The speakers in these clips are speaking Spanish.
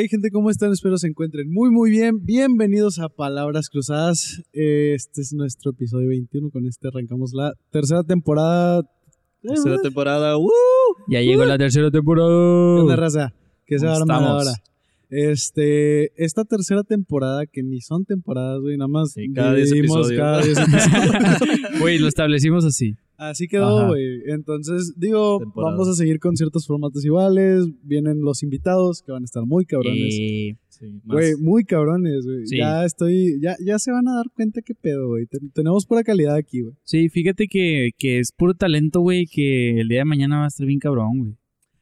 Hey gente, ¿cómo están? Espero se encuentren muy muy bien. Bienvenidos a Palabras Cruzadas. Este es nuestro episodio 21. Con este arrancamos la tercera temporada. Tercera temporada. ¡uh! Ya llegó la tercera ¿Qué temporada. onda, raza? ¿Qué se va a ¿Cómo armar estamos? ahora? Este, esta tercera temporada, que ni son temporadas, güey, nada más Sí, cada diez dividimos episodios. cada diez episodios. Güey, lo establecimos así. Así quedó, güey. Entonces, digo, Temporada. vamos a seguir con ciertos formatos iguales. Vienen los invitados que van a estar muy cabrones. Eh, Sí, más. Güey, muy cabrones, güey. Sí. Ya estoy, ya, ya se van a dar cuenta qué pedo, güey. Ten- tenemos pura calidad aquí, güey. sí, fíjate que, que es puro talento, güey, que el día de mañana va a estar bien cabrón, güey.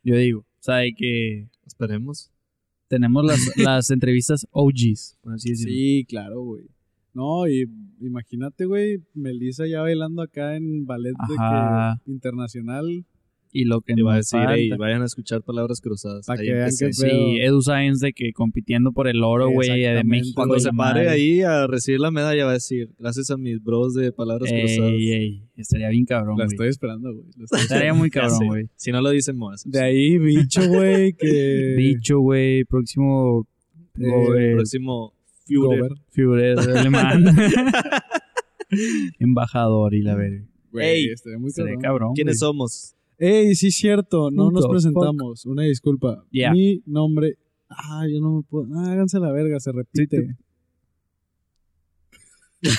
Yo digo. O sea, de que Esperemos. tenemos las, las entrevistas OGs, por así decirlo. Sí, claro, güey. No, y imagínate, güey, Melissa ya bailando acá en ballet de que, internacional. Y lo que Y va a decir, "Ey, vayan a escuchar palabras cruzadas. Pa' Ahí que vean qué Sí. Edu Sáenz de que compitiendo por el oro, güey, de. México. Cuando se pare madre. ahí a recibir la medalla va a decir, gracias a mis bros de palabras cruzadas. Ey, ey, estaría bien cabrón, La estoy esperando, güey. La estoy- Estaría muy cabrón, güey. Si no lo dicen más. De ahí, bicho, güey, que... Bicho, güey, próximo Eh, go- eh, Próximo Führer. Führer alemán. Embajador y la verga. Güey, Ey, estaría muy cabrón. cabrón. ¿Quiénes güey. somos? Ey, sí, cierto, no nos presentamos. Una disculpa. Yeah. Mi nombre. Ah, yo no me puedo. Ah, háganse la verga, se repite.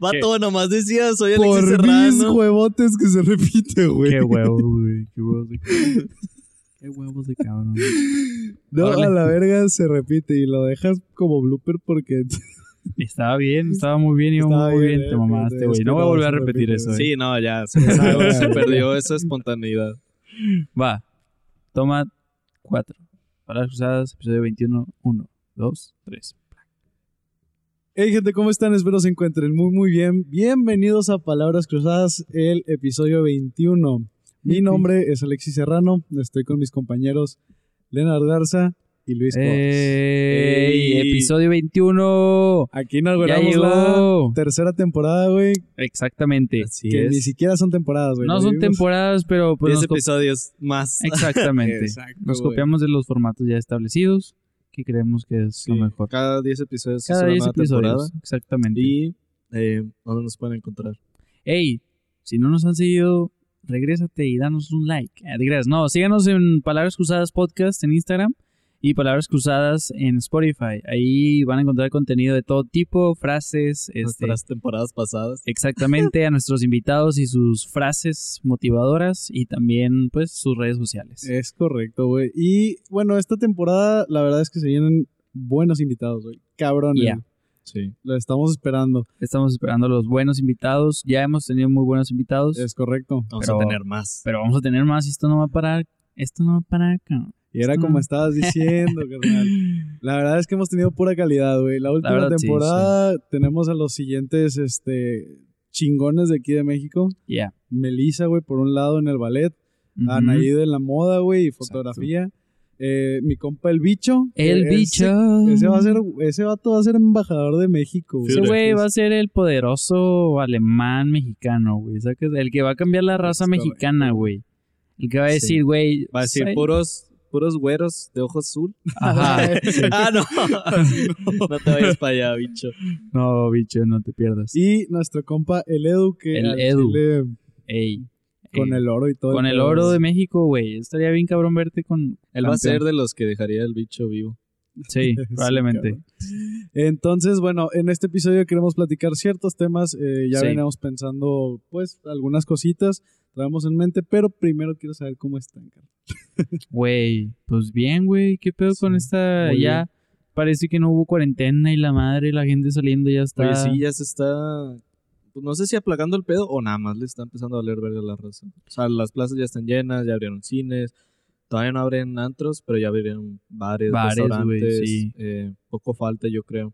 Vato, nomás decía, soy Alexis Por mis Serrano. huevotes que se repite, güey. Qué huevos, güey. Qué cabrón. Qué huevos de cabrón. No, Órale. a la verga se repite y lo dejas como blooper porque. Estaba bien, estaba muy bien, iba Estaba muy bien, bien. eh, Te mamaste, güey. No voy a volver a se repetir repite, eso, eh. Sí, no, ya. Se, Sabe, perdió esa espontaneidad. Va. Toma cuatro. Palabras cruzadas, episodio 21. Uno, dos, tres. Hey, gente, ¿cómo están? Espero se encuentren muy, muy bien. Bienvenidos a Palabras Cruzadas, el episodio 21. Mi nombre es Alexis Serrano. Estoy con mis compañeros Leonard Garza y Luis. ¡Ey! Ey. Episodio 21. Aquí inauguramos la tercera temporada, güey. Exactamente. Así Que es. ni siquiera son temporadas, güey. No son temporadas, pero pues 10 nos co- episodios más. Exactamente. Exacto, Nos güey. copiamos de los formatos ya establecidos, que creemos que es Sí, lo mejor. Cada 10 episodios Cada es una 10 nueva episodios. temporada. Exactamente. Y eh, ¿dónde nos pueden encontrar? Hey, si no nos han seguido, regrésate y danos un like. Eh, gracias. No, síganos en Palabras Cruzadas Podcast en Instagram y Palabras Cruzadas en Spotify. Ahí van a encontrar contenido de todo tipo, frases, este, Nuestras temporadas pasadas. exactamente a nuestros invitados y sus frases motivadoras y también pues sus redes sociales. Es correcto, güey. Y bueno, esta temporada, la verdad es que se vienen buenos invitados, güey. Cabrones. Sí. Lo estamos esperando. Estamos esperando a los buenos invitados. Ya hemos tenido muy buenos invitados, Es correcto. Vamos Pero- a tener más. pero vamos a tener más y esto no va a parar. Esto no va a parar, cabrón. Y era como estabas diciendo, carnal. La verdad es que hemos tenido pura calidad, güey. La última verdad, sí, temporada tenemos a los siguientes este, chingones de aquí de México. Ya. Melissa, güey, por un lado en el ballet. Ujú. Anaíde en la moda, güey, y fotografía. Eh, mi compa el bicho. El Ese- bicho. Ese, va a ser, ese vato va a ser embajador de México, güey. Ese güey va a ser el poderoso alemán mexicano, güey. El que va a cambiar la raza mexicana, güey. El que va a Sí. decir, güey. Va a decir puros, puros güeros de ojos azul. Ajá. ah, no. no te vayas para allá, bicho. No, bicho, no te pierdas. Y nuestro compa el Edu, que El Edu. chile, Ey. Con el oro y todo. Con el oro de México, güey. Estaría bien cabrón verte con. Él va a ser campeón. de los que dejaría el bicho vivo. Sí, probablemente. Entonces, bueno, en este episodio queremos platicar ciertos temas. eh, ya Sí. veníamos pensando, pues, algunas cositas, traemos en mente, pero primero quiero saber cómo están. Güey, pues bien, güey. ¿Qué pedo con esta? Ya parece que no hubo cuarentena y la madre, la gente saliendo ya está. Oye, sí, ya se está. Pues no sé si aplacando el pedo o nada más le está empezando a valer verga la raza. O sea, las plazas ya están llenas, ya abrieron cines. Todavía no abren antros, pero ya abrieron bares, restaurantes. sí. eh, poco falta, yo creo.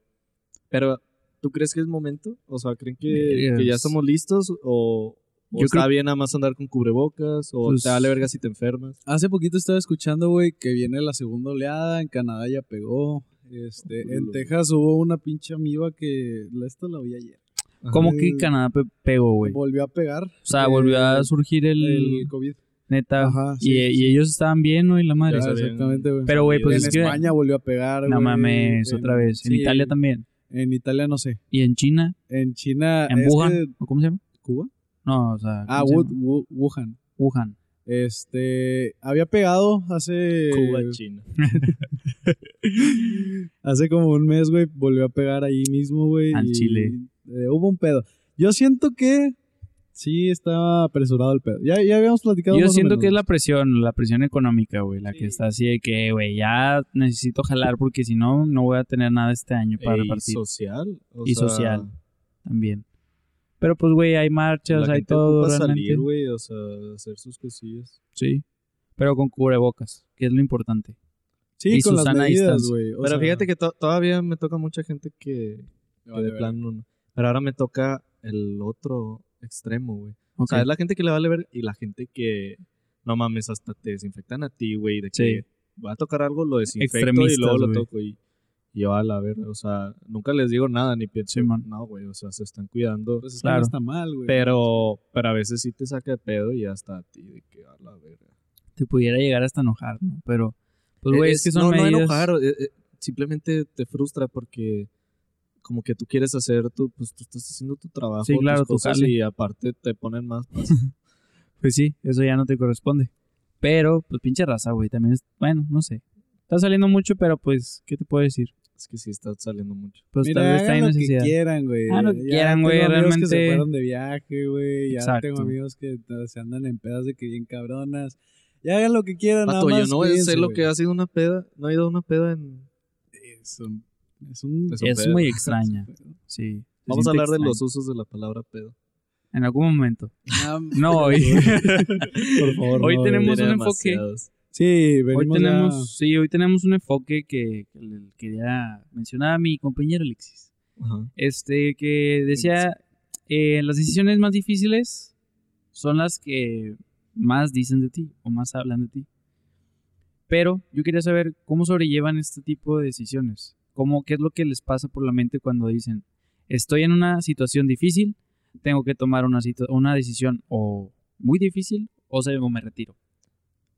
Pero, ¿tú crees que es momento? O sea, ¿creen que, ya estamos listos? ¿O, o Yo está creo- bien nada más andar con cubrebocas? ¿O Pues- te vale verga si te enfermas? Hace poquito estaba escuchando, güey, que viene la segunda oleada, en Canadá ya pegó. Este, en. Texas hubo una pinche amiba que, esto lo vi ayer, ¿Cómo Ajá. que Canadá pe- pegó, güey? O volvió a pegar. sea, eh, volvió a surgir el. el COVID. Neta. Ajá, sí, y, sí, y sí. ellos estaban bien, ¿no? Y la madre. Ya exactamente, güey. Pero, güey, pues en es que- España volvió a pegar, No mames, En- otra vez. En sí, Italia también. En Italia no sé. Y en China. En China. En Wuhan. que- ¿o ¿Cómo se llama? ¿Cuba? No, o sea. Ah, ¿cómo se Wu- Wuhan. Wuhan. Este. Había pegado hace. Cuba, China. Hace como un mes, güey, volvió a pegar ahí mismo, güey. Al y, chile. Eh, hubo un pedo. Yo siento que sí estaba apresurado el pedo. Ya, ya habíamos platicado. Yo más o siento menos. que es la presión, la presión económica, güey, la Sí. que está así de que, güey, ya necesito jalar porque si no, no voy a tener nada este año para Y repartir social. o Y sea, social. también. Pero pues, güey, hay marchas, La hay gente todo realmente. salir, güey, o sea, hacer sus cosillas. Sí. Pero con cubrebocas, que es lo importante. Sí, y con su las medidas, güey. Pero sea, fíjate que to- todavía me toca mucha gente que, de vale. plano no. Pero ahora me toca el otro extremo, güey. O Ok. sea, es la gente que le vale ver y la gente que, no mames, hasta te desinfectan a ti, güey, de que va a tocar algo, lo desinfecto y luego lo güey. toco y, y yo a la ver, o sea, nunca les digo nada ni pienso, Sí, man. no, güey, o sea, se están cuidando. Pues es Claro. está mal, güey. Pero, pero a veces sí te saca de pedo y hasta a ti de que a la verga. Te pudiera llegar hasta enojar, ¿no? Pero, pues, güey, es, que son no, medidas... no enojar, eh, eh, simplemente te frustra porque como que tú quieres hacer tu, pues tú estás haciendo tu trabajo, Sí, claro, tus tu cosas y aparte te ponen más. pues, Pues sí, eso ya no te corresponde. Pero, pues pinche raza, güey, también es, bueno, no sé. Está saliendo mucho, pero pues, ¿qué te puedo decir? es que sí está saliendo mucho. Pues Mira, tal vez está lo que quieran, güey. Hagan lo que Ya quieran, güey, amigos que se realmente- fueron de viaje, güey. Ya Exacto. tengo amigos que se andan en pedas de que bien cabronas. Ya hagan lo que quieran, Pato, nada yo no sé lo que ha sido una peda, no he ido a una peda en... Es un... Es un... Es un Es pedo. muy extraña, sí. se Vamos a hablar de los usos de la palabra pedo. En algún momento. Ah, No hoy. Por favor, Hoy no, tenemos un enfoque. demasiados. Sí, Hoy tenemos, sí, hoy tenemos un enfoque que, que quería mencionar a mi compañero Alexis. Este, que decía, eh, las decisiones más difíciles son las que más dicen de ti o más hablan de ti. Pero yo quería saber cómo sobrellevan este tipo de decisiones. Cómo, ¿Qué es lo que les pasa por la mente cuando dicen, estoy en una situación difícil, tengo que tomar una, una decisión o muy difícil o, se, o me retiro?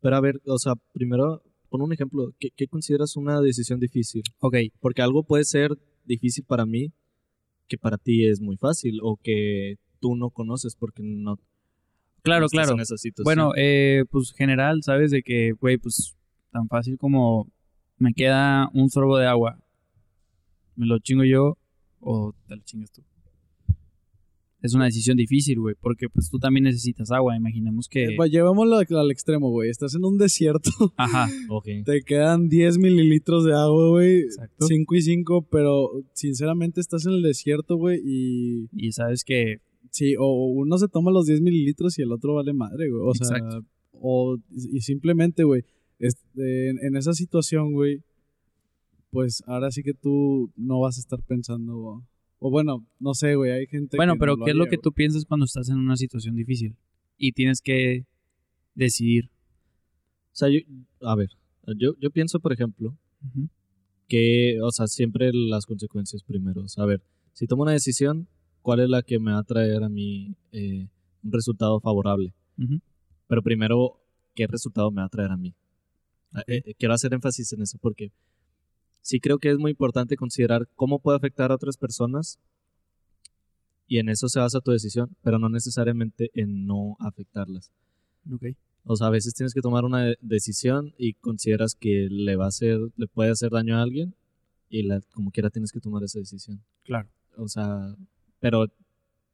Pero a ver, o sea, primero, pon un ejemplo. ¿Qué, qué consideras una decisión difícil? Ok, Porque algo puede ser difícil para mí que para ti es muy fácil o que tú no conoces porque no claro, no claro. en esa situación. Bueno, eh, pues general, ¿sabes? De que, güey, pues tan fácil como me queda un sorbo de agua. ¿Me lo chingo yo o te lo chingas tú? Es una decisión difícil, güey, porque pues tú también necesitas agua. Imaginemos que... Eh, pues, llevémoslo al, extremo, güey. Estás en un desierto, Ajá, Ok. te quedan 10 mililitros de agua, güey. exacto. 5 y 5, pero sinceramente estás en el desierto, güey, y Y sabes que... sí, o uno se toma los 10 mililitros y el otro vale madre, güey. O sea, o y simplemente, güey, este, en, en esa situación, güey, pues ahora sí que tú no vas a estar pensando, o bueno, no sé, güey, hay gente Bueno, que pero no ¿qué es lo que güey. tú piensas cuando estás en una situación difícil? Y tienes que decidir. O sea, yo, a ver, yo, yo pienso, por ejemplo, que, o sea, siempre las consecuencias primero. O sea, a ver, si tomo una decisión, ¿cuál es la que me va a traer a mí eh, un resultado favorable? Pero primero, ¿qué resultado me va a traer a mí? Eh, eh, quiero hacer énfasis en eso porque sí creo que es muy importante considerar cómo puede afectar a otras personas y en eso se basa tu decisión, pero no necesariamente en no afectarlas. Ok. O sea, a veces tienes que tomar una de- decisión y consideras que le va a hacer, le puede hacer daño a alguien y la, como quiera tienes que tomar esa decisión. Claro. O sea, pero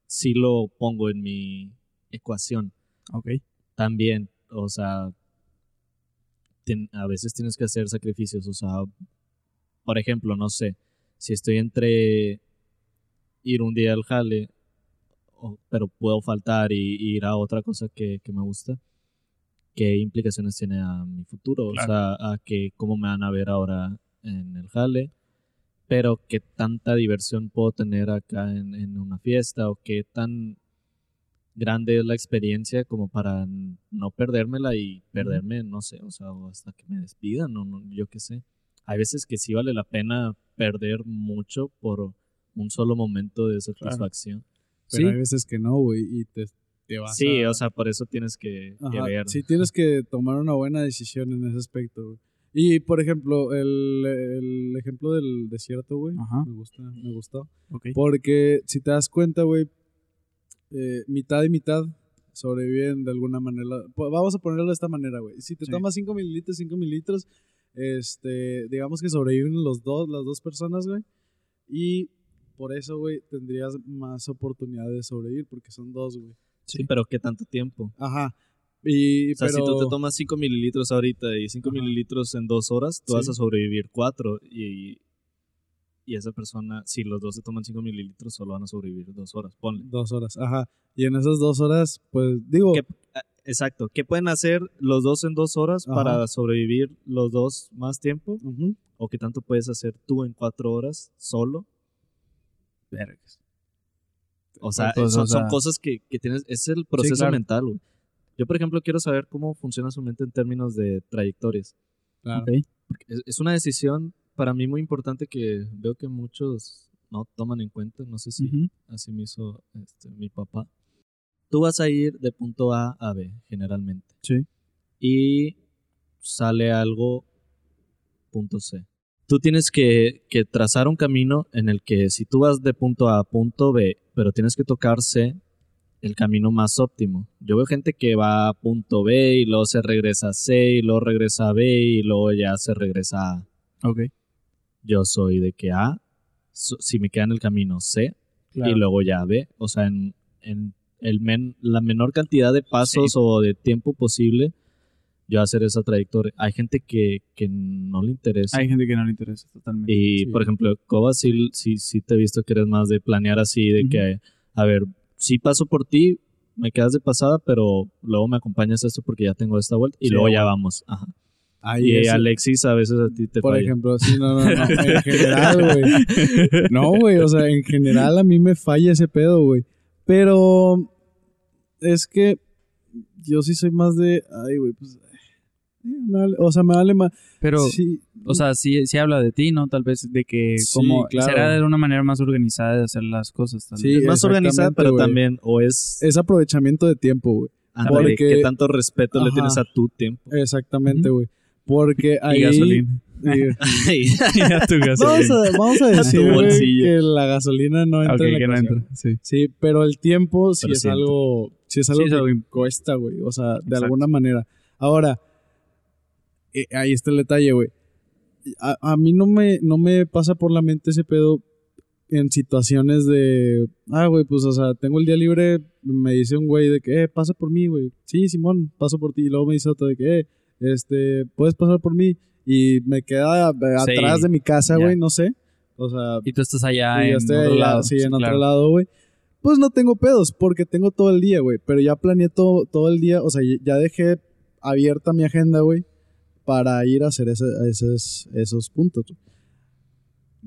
sí lo pongo en mi ecuación Ok. también. O sea, ten- a veces tienes que hacer sacrificios. O sea, por ejemplo, no sé, si estoy entre ir un día al jale, pero puedo faltar y, y ir a otra cosa que, que me gusta, ¿qué implicaciones tiene a mi futuro? Claro. O sea, a que cómo me van a ver ahora en el jale, pero qué tanta diversión puedo tener acá en, en una fiesta o qué tan grande es la experiencia como para no perdérmela y perderme, no sé, o sea, hasta que me despidan o no, yo qué sé. Hay veces que sí vale la pena perder mucho por un solo momento de satisfacción. Pero Sí. hay veces que no, güey, y te, te vas Sí, a- o sea, por eso tienes que, ver. Sí, tienes que tomar una buena decisión en ese aspecto, güey. Y, por ejemplo, el, el ejemplo del desierto, güey, me gusta, me gustó. Ok. Porque si te das cuenta, güey, eh, mitad y mitad sobreviven de alguna manera. Vamos a ponerlo de esta manera, güey. Si te Sí. tomas 5 mililitros, 5 mililitros, este, digamos que sobreviven los dos, las dos personas, güey. Y por eso, güey, tendrías más oportunidad de sobrevivir, porque son dos, güey. Sí, pero ¿qué tanto tiempo? Ajá. Y, O sea, pero... si tú te tomas 5 mililitros ahorita y 5 Ajá. mililitros en dos horas, tú vas a sobrevivir 4 y, y esa persona, si los dos se toman 5 mililitros, solo van a sobrevivir dos horas. Ponle. Dos horas, ajá. Y en esas dos horas, pues, digo... ¿Qué- Exacto. ¿Qué pueden hacer los dos en dos horas Ajá. para sobrevivir los dos más tiempo? ¿O qué tanto puedes hacer tú en cuatro horas solo? Vergas. O sea, son, o sea- son cosas que, que tienes. Es el proceso claro. mental, güey. Yo, por ejemplo, quiero saber cómo funciona su mente en términos de trayectorias. Claro. Ok. Porque es, es una decisión para mí muy importante que veo que muchos no toman en cuenta. No sé si así me hizo este, mi papá. Tú vas a ir de punto A a B, generalmente. Sí. Y sale algo punto C. Tú tienes que, que trazar un camino en el que si tú vas de punto A a punto B, pero tienes que tocar C, el camino más óptimo. Yo veo gente que va a punto B y luego se regresa a C y luego regresa a B y luego ya se regresa a A. Ok. Yo soy de que A, si me queda en el camino C, Claro. y luego ya B. O sea, en, en el men- la menor cantidad de pasos Sí. o de tiempo posible, yo hacer esa trayectoria. Hay gente que, que no le interesa. Hay gente que no le interesa totalmente. y, Sí. por ejemplo, Coba, sí, sí, sí te he visto que eres más de planear así, de Ujú. que, a ver, sí paso por ti, me quedas de pasada, pero luego me acompañas a esto porque ya tengo esta vuelta y Sí, luego ya vamos. Ajá. Ahí Y es- Alexis a veces a ti te Por falla. ejemplo, sí, no, no, no. En general, güey. No, güey, o sea, en general a mí me falla ese pedo, güey. Pero es que yo sí soy más de, ay, güey, pues, eh, me vale- o sea, me vale más. Pero, sí, o sea, sí, sí habla de ti, ¿no? Tal vez de que Sí, como claro. será de una manera más organizada de hacer las cosas. Tal Sí, vez. es más organizada, pero también, o es, es aprovechamiento de tiempo, güey. porque- qué tanto respeto le tienes a tu tiempo. Exactamente, güey. Porque ahí. Y gasolina. y- y a tu vamos, a, vamos a decir que la gasolina no entra Ok, en la que no ecuación. entra. Sí. Sí, pero el tiempo sí Pero es algo, sí es algo Sí, que cuesta, güey. O sea, de Exacto. alguna manera. Ahora, eh, ahí está el detalle, güey. A, a mí no me, no me pasa por la mente ese pedo en situaciones de, ah, güey, pues, o sea, tengo el día libre, me dice un güey de que, eh, pasa por mí, güey. Sí, Simón, paso por ti. Y luego me dice otro de que, eh, este, puedes pasar por mí. Y me queda eh, Sí, atrás de mi casa, güey, no sé. O sea, Y tú estás allá y en otro allá, lado. sí, en otro lado, güey. Pues no tengo pedos, porque tengo todo el día, güey. Pero ya planeé todo, todo el día, o sea, ya dejé abierta mi agenda, güey, para ir a hacer ese- esos, esos puntos.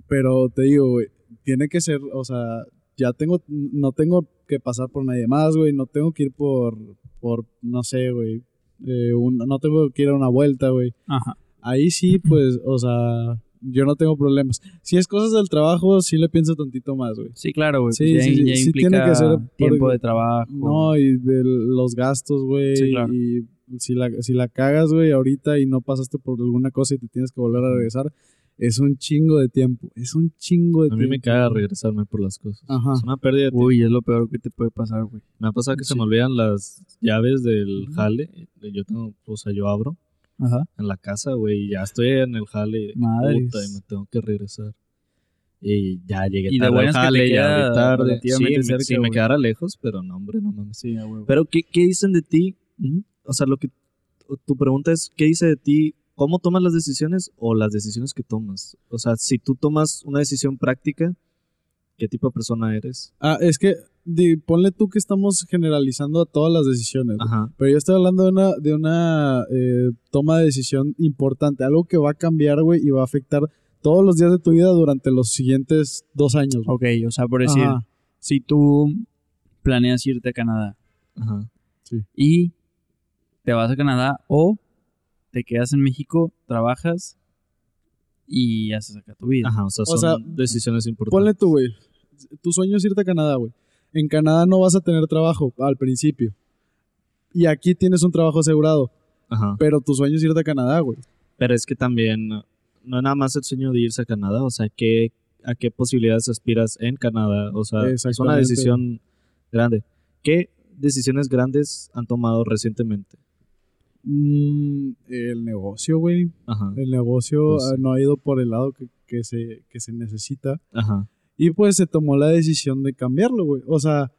Pero te digo, güey, tiene que ser, o sea, ya tengo, no tengo que pasar por nadie más, güey. No tengo que ir por, por no sé, güey. eh, no tengo que ir a una vuelta, güey. Ajá. Ahí sí, pues, o sea, yo no tengo problemas. Si es cosas del trabajo, sí le pienso tantito más, güey. Sí, claro, güey. Sí, pues ya, sí, sí, ya sí implica tiene que ser tiempo por- de trabajo. No, y de los gastos, güey. Sí, claro. Y si la, si la cagas, güey, ahorita y no pasaste por alguna cosa y te tienes que volver a regresar, es un chingo de tiempo. Es un chingo de A tiempo. mí me caga regresarme por las cosas. Ajá. Es una pérdida de tiempo. Uy, es lo peor que te puede pasar, güey. Me ha pasado que se Sí. me olvidan las llaves del jale. Yo tengo, o sea, yo abro Ajá. en la casa, güey, y ya estoy en el jale. y que, Madres. Puta, y me tengo que regresar. Y ya llegué Y de tarde al buenas que te jale, ya queda tarde. Sí, cerca, sí, me quedara lejos, pero no, hombre, no mames. Sí. Pero, ¿qué, qué dicen de ti? O sea, lo que tu pregunta es, ¿qué dice de ti? ¿Cómo tomas las decisiones o las decisiones que tomas? O sea, si tú tomas una decisión práctica, ¿qué tipo de persona eres? Ah, es que di- ponle tú que estamos generalizando a todas las decisiones. Ajá. Pero yo estoy hablando de una, de una eh, toma de decisión importante, algo que va a cambiar, güey, y va a afectar todos los días de tu vida durante los siguientes dos años. güey. Ok, o sea, por decir, Ajá. si tú planeas irte a Canadá Ajá. y te vas a Canadá o te quedas en México, trabajas y haces acá tu vida. Ajá, o sea, O son sea, decisiones importantes. Ponle tú, güey. Tu sueño es irte a Canadá, güey. en Canadá no vas a tener trabajo al principio. Y aquí tienes un trabajo asegurado. Ajá. Pero tu sueño es irte a Canadá, güey. Pero es que también no es nada más el sueño de irse a Canadá, o sea, ¿qué, ¿a qué posibilidades aspiras en Canadá? O sea, es una decisión grande. ¿Qué decisiones grandes han tomado recientemente? Mm, el negocio, güey. El negocio Pues ah, no ha ido por el lado que, que se, que se necesita. ajá, Y pues se tomó la decisión de cambiarlo, güey. O sea,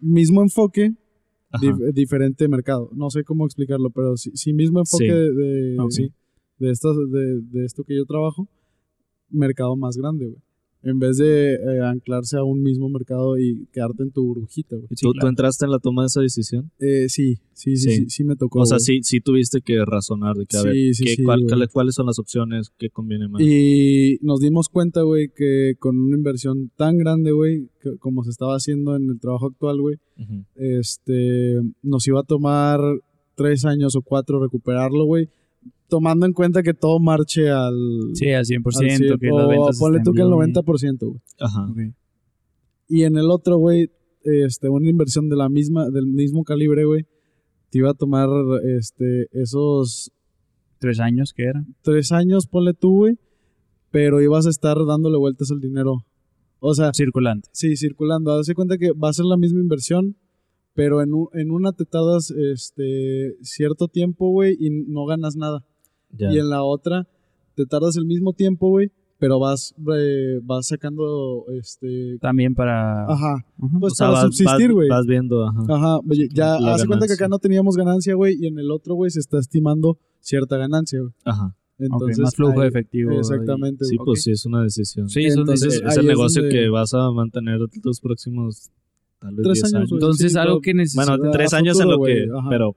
mismo enfoque, dif- diferente mercado. No sé cómo explicarlo, pero sí, sí mismo enfoque Sí. de, de, Ok. de, estas- de, de esto que yo trabajo, mercado más grande, güey. En vez de eh, anclarse a un mismo mercado y quedarte en tu burbujita, güey. Sí, ¿Tú, claro. tú entraste en la toma de esa decisión? Eh, sí, sí, sí, Sí. sí, sí me tocó. o sea, güey. sí, sí tuviste que razonar de que, a ver, Sí, sí, ¿qué- sí, cuál- cuál- ¿cuáles son las opciones? ¿Qué conviene más? Y nos dimos cuenta, güey, que con una inversión tan grande, güey, que- como se estaba haciendo en el trabajo actual, güey, este, nos iba a tomar tres años o cuatro recuperarlo, güey, tomando en cuenta que todo marche al... Sí, al 100%, al cien- que las o ponle tú que el bien. 90%, güey. Ajá. Ok. Y en el otro, güey, este, una inversión de la misma, del mismo calibre, güey, te iba a tomar, este, esos ¿Tres años que era? tres años, ponle tú, güey, pero ibas a estar dándole vueltas al dinero. O sea, Circulante. Sí, circulando. Hazte cuenta que va a ser la misma inversión, pero en, en una te tardas este, cierto tiempo, güey, y no ganas nada. Y en la otra te tardas el mismo tiempo, güey, pero vas, eh, vas sacando, este... También para... Ajá, pues O sea, para vas, subsistir, güey. vas viendo, ajá. Ya La hace cuenta que acá no teníamos ganancia, güey, y en el otro, güey, se está estimando cierta ganancia, güey. Ajá. Entonces, más flujo de ahí- efectivo. Exactamente, Sí, pues sí, es una decisión. Sí, Entonces, es, el es negocio donde- que vas a mantener los próximos tal vez Tres 10 años, años. güey. Entonces, Sí, algo que necesito... Bueno, tres años en lo que... ajá. Pero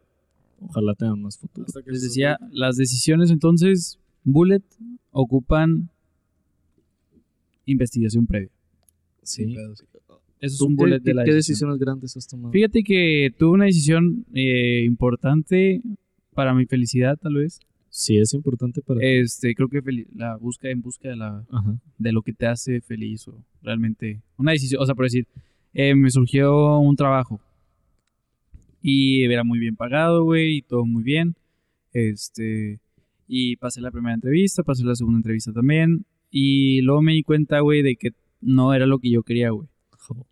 ojalá tengan más futuro. Les decía, las decisiones entonces, Bullet, ocupan investigación previa. Sí. Eso es ¿Tú un qué, bullet de la qué decisión. decisiones grandes has tomado? Fíjate que tuve una decisión eh, importante para mi felicidad, tal vez. Sí, es importante para... Este, creo que la busca en busca de, la, Ajá. de lo que te hace feliz o realmente una decisión, o sea, por decir, eh, me surgió un trabajo y era muy bien pagado, güey, y todo muy bien. Este, y pasé la primera entrevista, pasé la segunda entrevista también y luego me di cuenta, güey, de que no era lo que yo quería, güey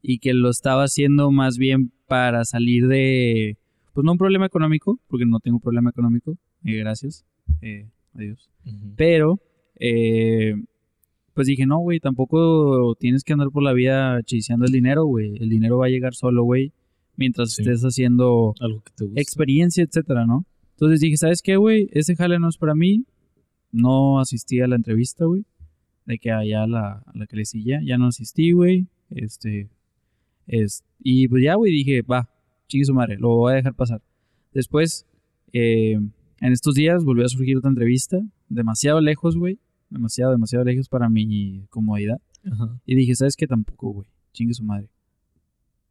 y que lo estaba haciendo más bien para salir de, pues no un problema económico, porque no tengo problema económico, eh, gracias, eh, adiós. Pero, eh, pues dije, no, güey, tampoco tienes que andar por la vida chiseando el dinero, güey. El dinero va a llegar solo, güey, mientras Sí. estés haciendo Algo que te gusta. experiencia, etcétera, ¿no? Entonces dije, ¿sabes qué, güey? Ese jale no es para mí. No asistí a la entrevista, güey. De que allá la, a la que le. Ya no asistí, güey. Este. Es, y pues ya, güey, dije, va, chingue su madre, lo voy a dejar pasar. Después, eh, en estos días volvió a surgir otra entrevista. Demasiado lejos, güey. Demasiado, demasiado lejos para mi comodidad. Ajá. Y dije, ¿sabes qué? Tampoco, güey. Chingue su madre.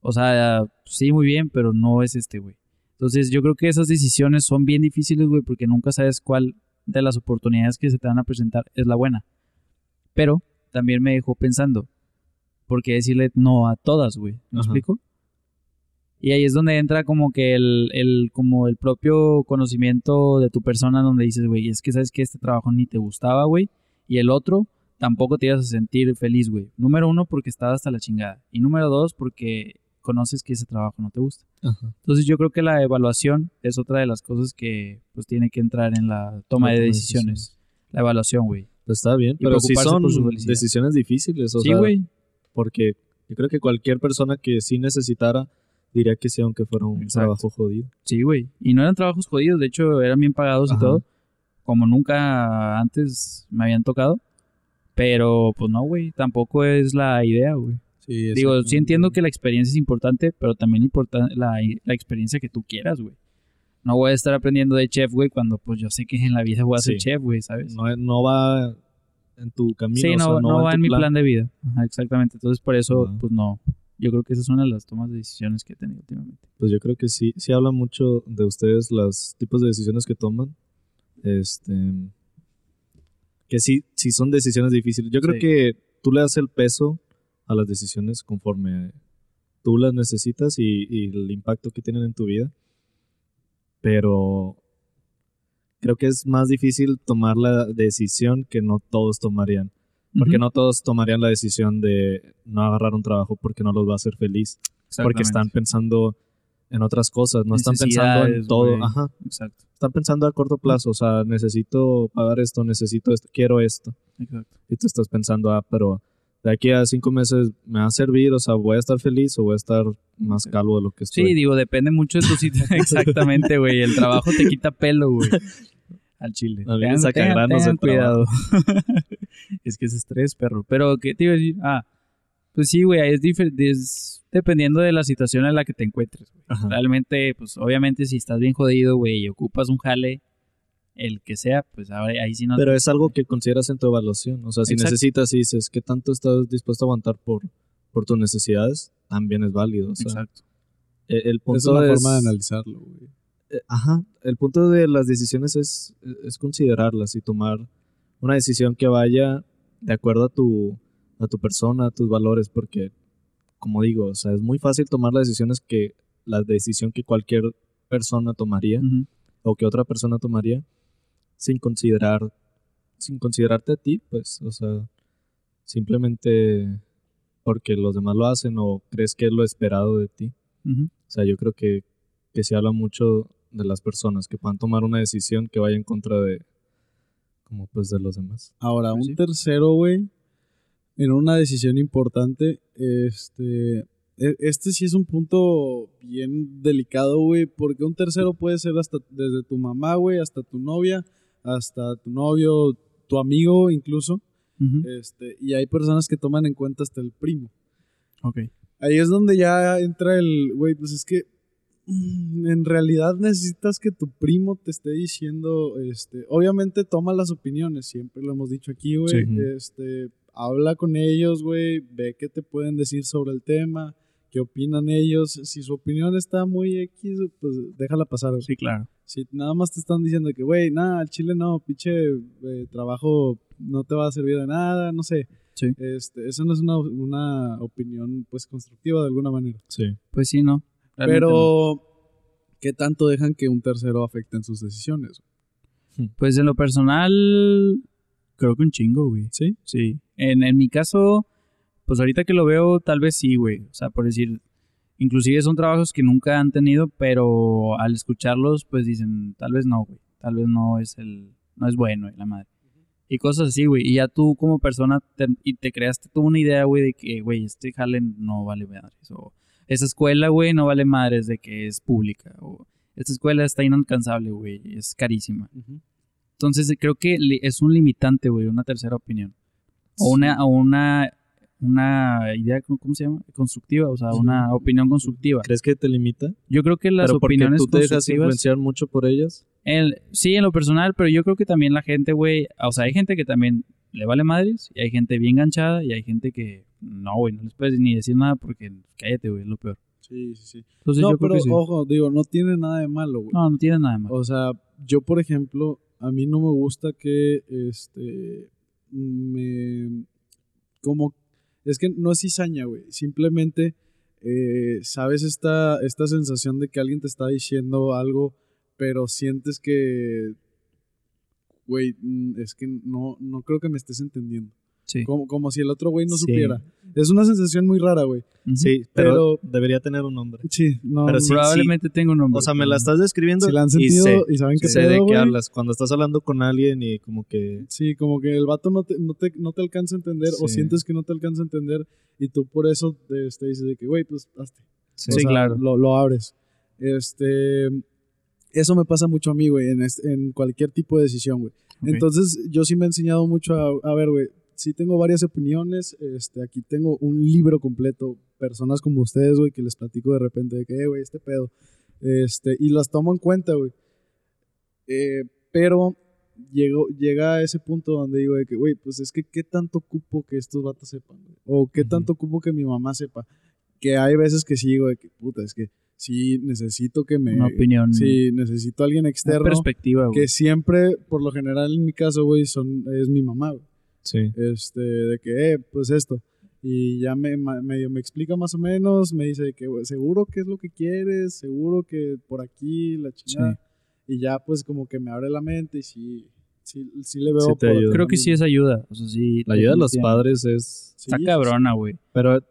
O sea, sí, muy bien, pero no es este, güey. Entonces, yo creo que esas decisiones son bien difíciles, güey, porque nunca sabes cuál de las oportunidades que se te van a presentar es la buena. Pero también me dejó pensando, ¿por qué decirle no a todas, güey? ¿Me Ajá. explico? Y ahí es donde entra como que el, el, como el propio conocimiento de tu persona donde dices, güey, es que sabes que este trabajo ni te gustaba, güey, y el otro tampoco te ibas a sentir feliz, güey. Número uno, porque estabas hasta la chingada. Y número dos, porque conoces que ese trabajo no te gusta. Ajá. Entonces yo creo que la evaluación es otra de las cosas que pues tiene que entrar en la toma de decisiones. La evaluación, güey. Pues está bien, Y pero preocuparse son decisiones difíciles. O Sí, sea, güey. porque yo creo que cualquier persona que sí necesitara diría que sí, aunque fuera un Exacto. trabajo jodido. Sí, güey. Y no eran trabajos jodidos, de hecho eran bien pagados y todo. Como nunca antes me habían tocado. Pero pues no, güey. Tampoco es la idea, güey. Sí, Digo, sí entiendo que la experiencia es importante, pero también importa la, la experiencia que tú quieras, güey. No voy a estar aprendiendo de chef, güey, cuando pues yo sé que en la vida voy a ser Sí. chef, güey, ¿sabes? No, no va en tu camino. sí, o no, sea, no va en mi plan de vida. Ajá, exactamente. Entonces, por eso, pues no. Yo creo que esa es una de las tomas de decisiones que he tenido últimamente. Pues yo creo que sí, sí habla mucho de ustedes los tipos de decisiones que toman. Este que sí, sí son decisiones difíciles. Yo creo que tú le das el peso a las decisiones conforme tú las necesitas y, y el impacto que tienen en tu vida. Pero creo que es más difícil tomar la decisión que no todos tomarían. Porque no todos tomarían la decisión de no agarrar un trabajo porque no los va a hacer feliz. Porque están pensando en otras cosas, no están pensando en todo. Ajá. Exacto, Están pensando a corto plazo, o sea, necesito pagar esto, necesito esto, quiero esto. exacto. Y tú estás pensando, ah, pero de aquí a cinco meses me va a servir, o sea, voy a estar feliz o voy a estar más calvo de lo que estoy. Sí, digo, depende mucho de tu situación. Exactamente, güey. El trabajo te quita pelo, güey. Al chile. A mí me saca granos el cuidado. es que es estrés, perro. Pero, ¿qué te iba a decir? Ah, pues sí, güey, es. Es dependiendo de la situación en la que te encuentres. Realmente, pues obviamente, si estás bien jodido, güey, y ocupas un jale, el que sea, pues ahora ahí sí no. Pero es algo que consideras en tu evaluación. O sea, si Exacto. necesitas y dices, ¿qué tanto estás dispuesto a aguantar por, por tus necesidades? También es válido. O sea, Exacto. el, el punto Es una es- forma de analizarlo, güey. eh, Ajá, el punto de las decisiones es, es considerarlas y tomar una decisión que vaya de acuerdo a tu, a tu persona, a tus valores, porque, como digo, o sea, es muy fácil tomar las decisiones que, la decisión que cualquier persona tomaría o que otra persona tomaría sin considerar, sin considerarte a ti, pues, o sea, simplemente porque los demás lo hacen o crees que es lo esperado de ti. O sea, yo creo que, que se habla mucho de las personas que puedan tomar una decisión que vaya en contra de, como pues de los demás. Ahora, Pues un sí. tercero, güey, en una decisión importante, este, e- este sí es un punto bien delicado, güey, porque un tercero puede ser hasta desde tu mamá, güey, hasta tu novia, hasta tu novio, tu amigo incluso, este, y hay personas que toman en cuenta hasta el primo. Ok. Ahí es donde ya entra el, güey, pues es que mm, en realidad necesitas que tu primo te esté diciendo, este, obviamente toma las opiniones, siempre lo hemos dicho aquí, güey, Sí. este, habla con ellos, güey, ve qué te pueden decir sobre el tema, qué opinan ellos, si su opinión está muy X, pues déjala pasar. Sí, claro. Si nada más te están diciendo que, güey, nada, al chile no, pinche eh, trabajo no te va a servir de nada, no sé. Sí. Este, eso no es una, una opinión, pues, constructiva de alguna manera. Sí. Pues sí, no. Realmente no. Pero, ¿qué tanto dejan que un tercero afecte en sus decisiones? Pues en lo personal, creo que un chingo, güey. ¿Sí? Sí. En, en mi caso, pues ahorita que lo veo, tal vez sí, güey. O sea, por decir, inclusive son trabajos que nunca han tenido, pero al escucharlos, pues dicen, tal vez no, güey. Tal vez no es el, no es bueno, la madre. Y cosas así, güey. Y ya tú como persona te, y te creaste tú una idea, güey, de que, güey, este jale no vale madres. O esa escuela, güey, no vale madres de que es pública. O esta escuela está inalcanzable, güey. Es carísima. Entonces creo que es un limitante, güey, una tercera opinión. O una, o una, una idea, ¿cómo se llama? Constructiva, o sea, una opinión constructiva. ¿Crees que te limita? Yo creo que las Pero porque opiniones tú te dejas influenciar mucho por ellas. el- sí, en lo personal, pero yo creo que también la gente, güey, o sea, hay gente que también le vale madres, y hay gente bien ganchada, y hay gente que no, güey, no les puedes ni decir nada porque cállate, güey, es lo peor. Sí, sí, sí. Entonces no, yo creo pero que sí. ojo, digo, no tiene nada de malo, güey. No, no tiene nada de malo. O sea, yo, por ejemplo, a mí no me gusta que, este, me, como, es que no es cizaña, güey. Simplemente, eh, sabes esta, esta sensación de que alguien te está diciendo algo, pero sientes que, güey, mm, es que no, no creo que me estés entendiendo. Sí. Como, como si el otro güey no Sí. supiera. Es una sensación muy rara, güey. Sí, pero, Pero- debería tener un nombre. Sí, no. Pero sí, Probablemente tengo un nombre. O sea, me la estás describiendo si la han y sentido sé, y, saben que sé de qué hablas. Cuando estás hablando con alguien y como que... Sí, como que el vato no te, no te, no te alcanza a entender o sientes que no te alcanza a entender y tú por eso te, te dices de que, güey, pues hazte. Sí, O Sí, sea, claro. Lo, lo abres. Este, eso me pasa mucho a mí, güey, en, este- en cualquier tipo de decisión, güey. Entonces, yo sí me he enseñado mucho a, a ver, güey, sí tengo varias opiniones, este, aquí tengo un libro completo, personas como ustedes, güey, que les platico de repente de que, "Eh, güey, este pedo, este, y las tomo en cuenta, güey. Eh, pero llego, llega a ese punto donde digo de que, güey, pues es que qué tanto ocupo que estos vatos sepan, güey? o qué tanto ocupo que mi mamá sepa, que hay veces que sí digo de que, puta, es que sí necesito que me... Una opinión. Sí, necesito a alguien una externo perspectiva, güey. que siempre, por lo general en mi caso, güey, son, es mi mamá, güey. Sí. Este, de que, eh, pues esto. Y ya me, medio me explica más o menos, me dice que seguro que es lo que quieres, seguro que por aquí, la chingada. Y ya pues como que me abre la mente y sí, sí, sí le veo. Sí te por ayuda. Creo que sí es ayuda. O sea, sí. La ayuda de los padres es... Sí, Está cabrona, güey. Pero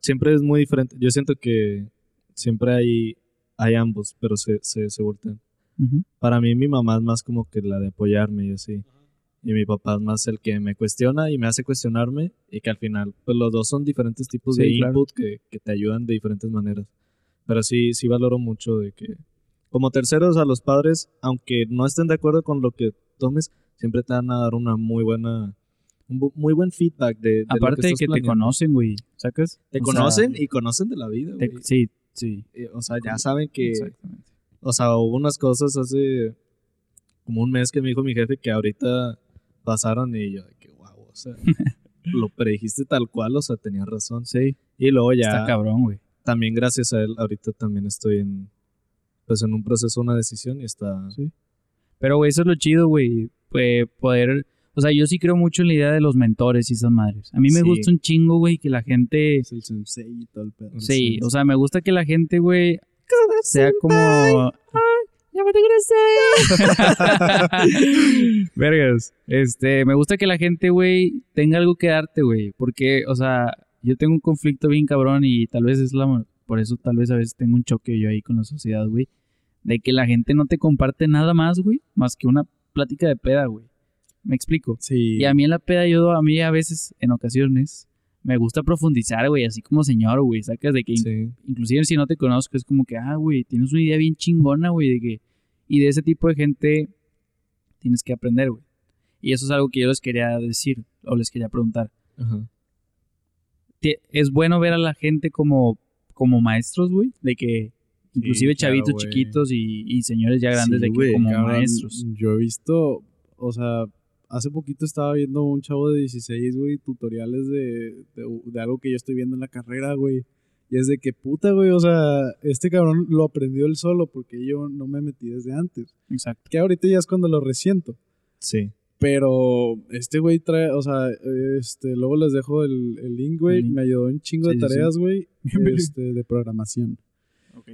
siempre es muy diferente. Yo siento que siempre hay, hay ambos, pero se, se, se voltean. Para mí mi mamá es más como que la de apoyarme y así. Y mi papá es más el que me cuestiona y me hace cuestionarme y que al final, pues los dos son diferentes tipos Sí, de claro. input que, que te ayudan de diferentes maneras. Pero sí, sí valoro mucho de que como terceros a los padres, aunque no estén de acuerdo con lo que tomes, siempre te van a dar una muy buena, un bu- muy buen feedback de, de lo Aparte de que te planeando. conocen, güey. ¿Sacas? Te O sea, conocen y conocen de la vida, te- güey. sí, sí. Eh, O sea, ya saben que Exactamente. o sea, hubo unas cosas hace como un mes que me dijo mi jefe que ahorita pasaron y yo, de que wow, o sea, lo predijiste tal cual, o sea, tenías razón. Sí. Y luego Está ya, cabrón, güey. también gracias a él, ahorita también estoy en, pues en un proceso, una decisión y está... Sí. Pero, güey, eso es lo chido, güey. Pues, poder. O sea, yo sí creo mucho en la idea de los mentores y esas madres. A mí me Sí. gusta un chingo, güey, que la gente. Es el sensei y todo el pedo. Sí, o sea, me gusta que la gente, güey, sea como. ¡Ya me regresé! Vergas. Este, me gusta que la gente, güey, tenga algo que darte, güey. Porque, o sea, yo tengo un conflicto bien cabrón y tal vez es la. Por eso tal vez a veces tengo un choque yo ahí con la sociedad, güey. De que la gente no te comparte nada más, güey, más que una plática de peda, güey. ¿Me explico? Sí. Y a mí en la peda yo, a mí a veces, en ocasiones, me gusta profundizar, güey, así como señor, güey, sacas de que Sí. inclusive si no te conozco, es como que, ah, güey, tienes una idea bien chingona, güey, de que, y de ese tipo de gente tienes que aprender, güey. Y eso es algo que yo les quería decir, o les quería preguntar. Ajá. Es bueno ver a la gente como, como maestros, güey, de que inclusive claro, chavitos chiquitos y, y señores ya grandes Sí, de que como Cabrón, maestros. Yo he visto, o sea, hace poquito estaba viendo un chavo de 16, güey, tutoriales de, de, de algo que yo estoy viendo en la carrera, güey. Y es de que puta, güey, o sea, este cabrón lo aprendió él solo porque yo no me metí desde antes. Exacto. Que ahorita ya es cuando lo resiento. Sí. Pero este güey trae, o sea, este, luego les dejo el, el link, güey. El link. Me ayudó un chingo Sí, de sí, sí. tareas, güey, este, de programación. Ok.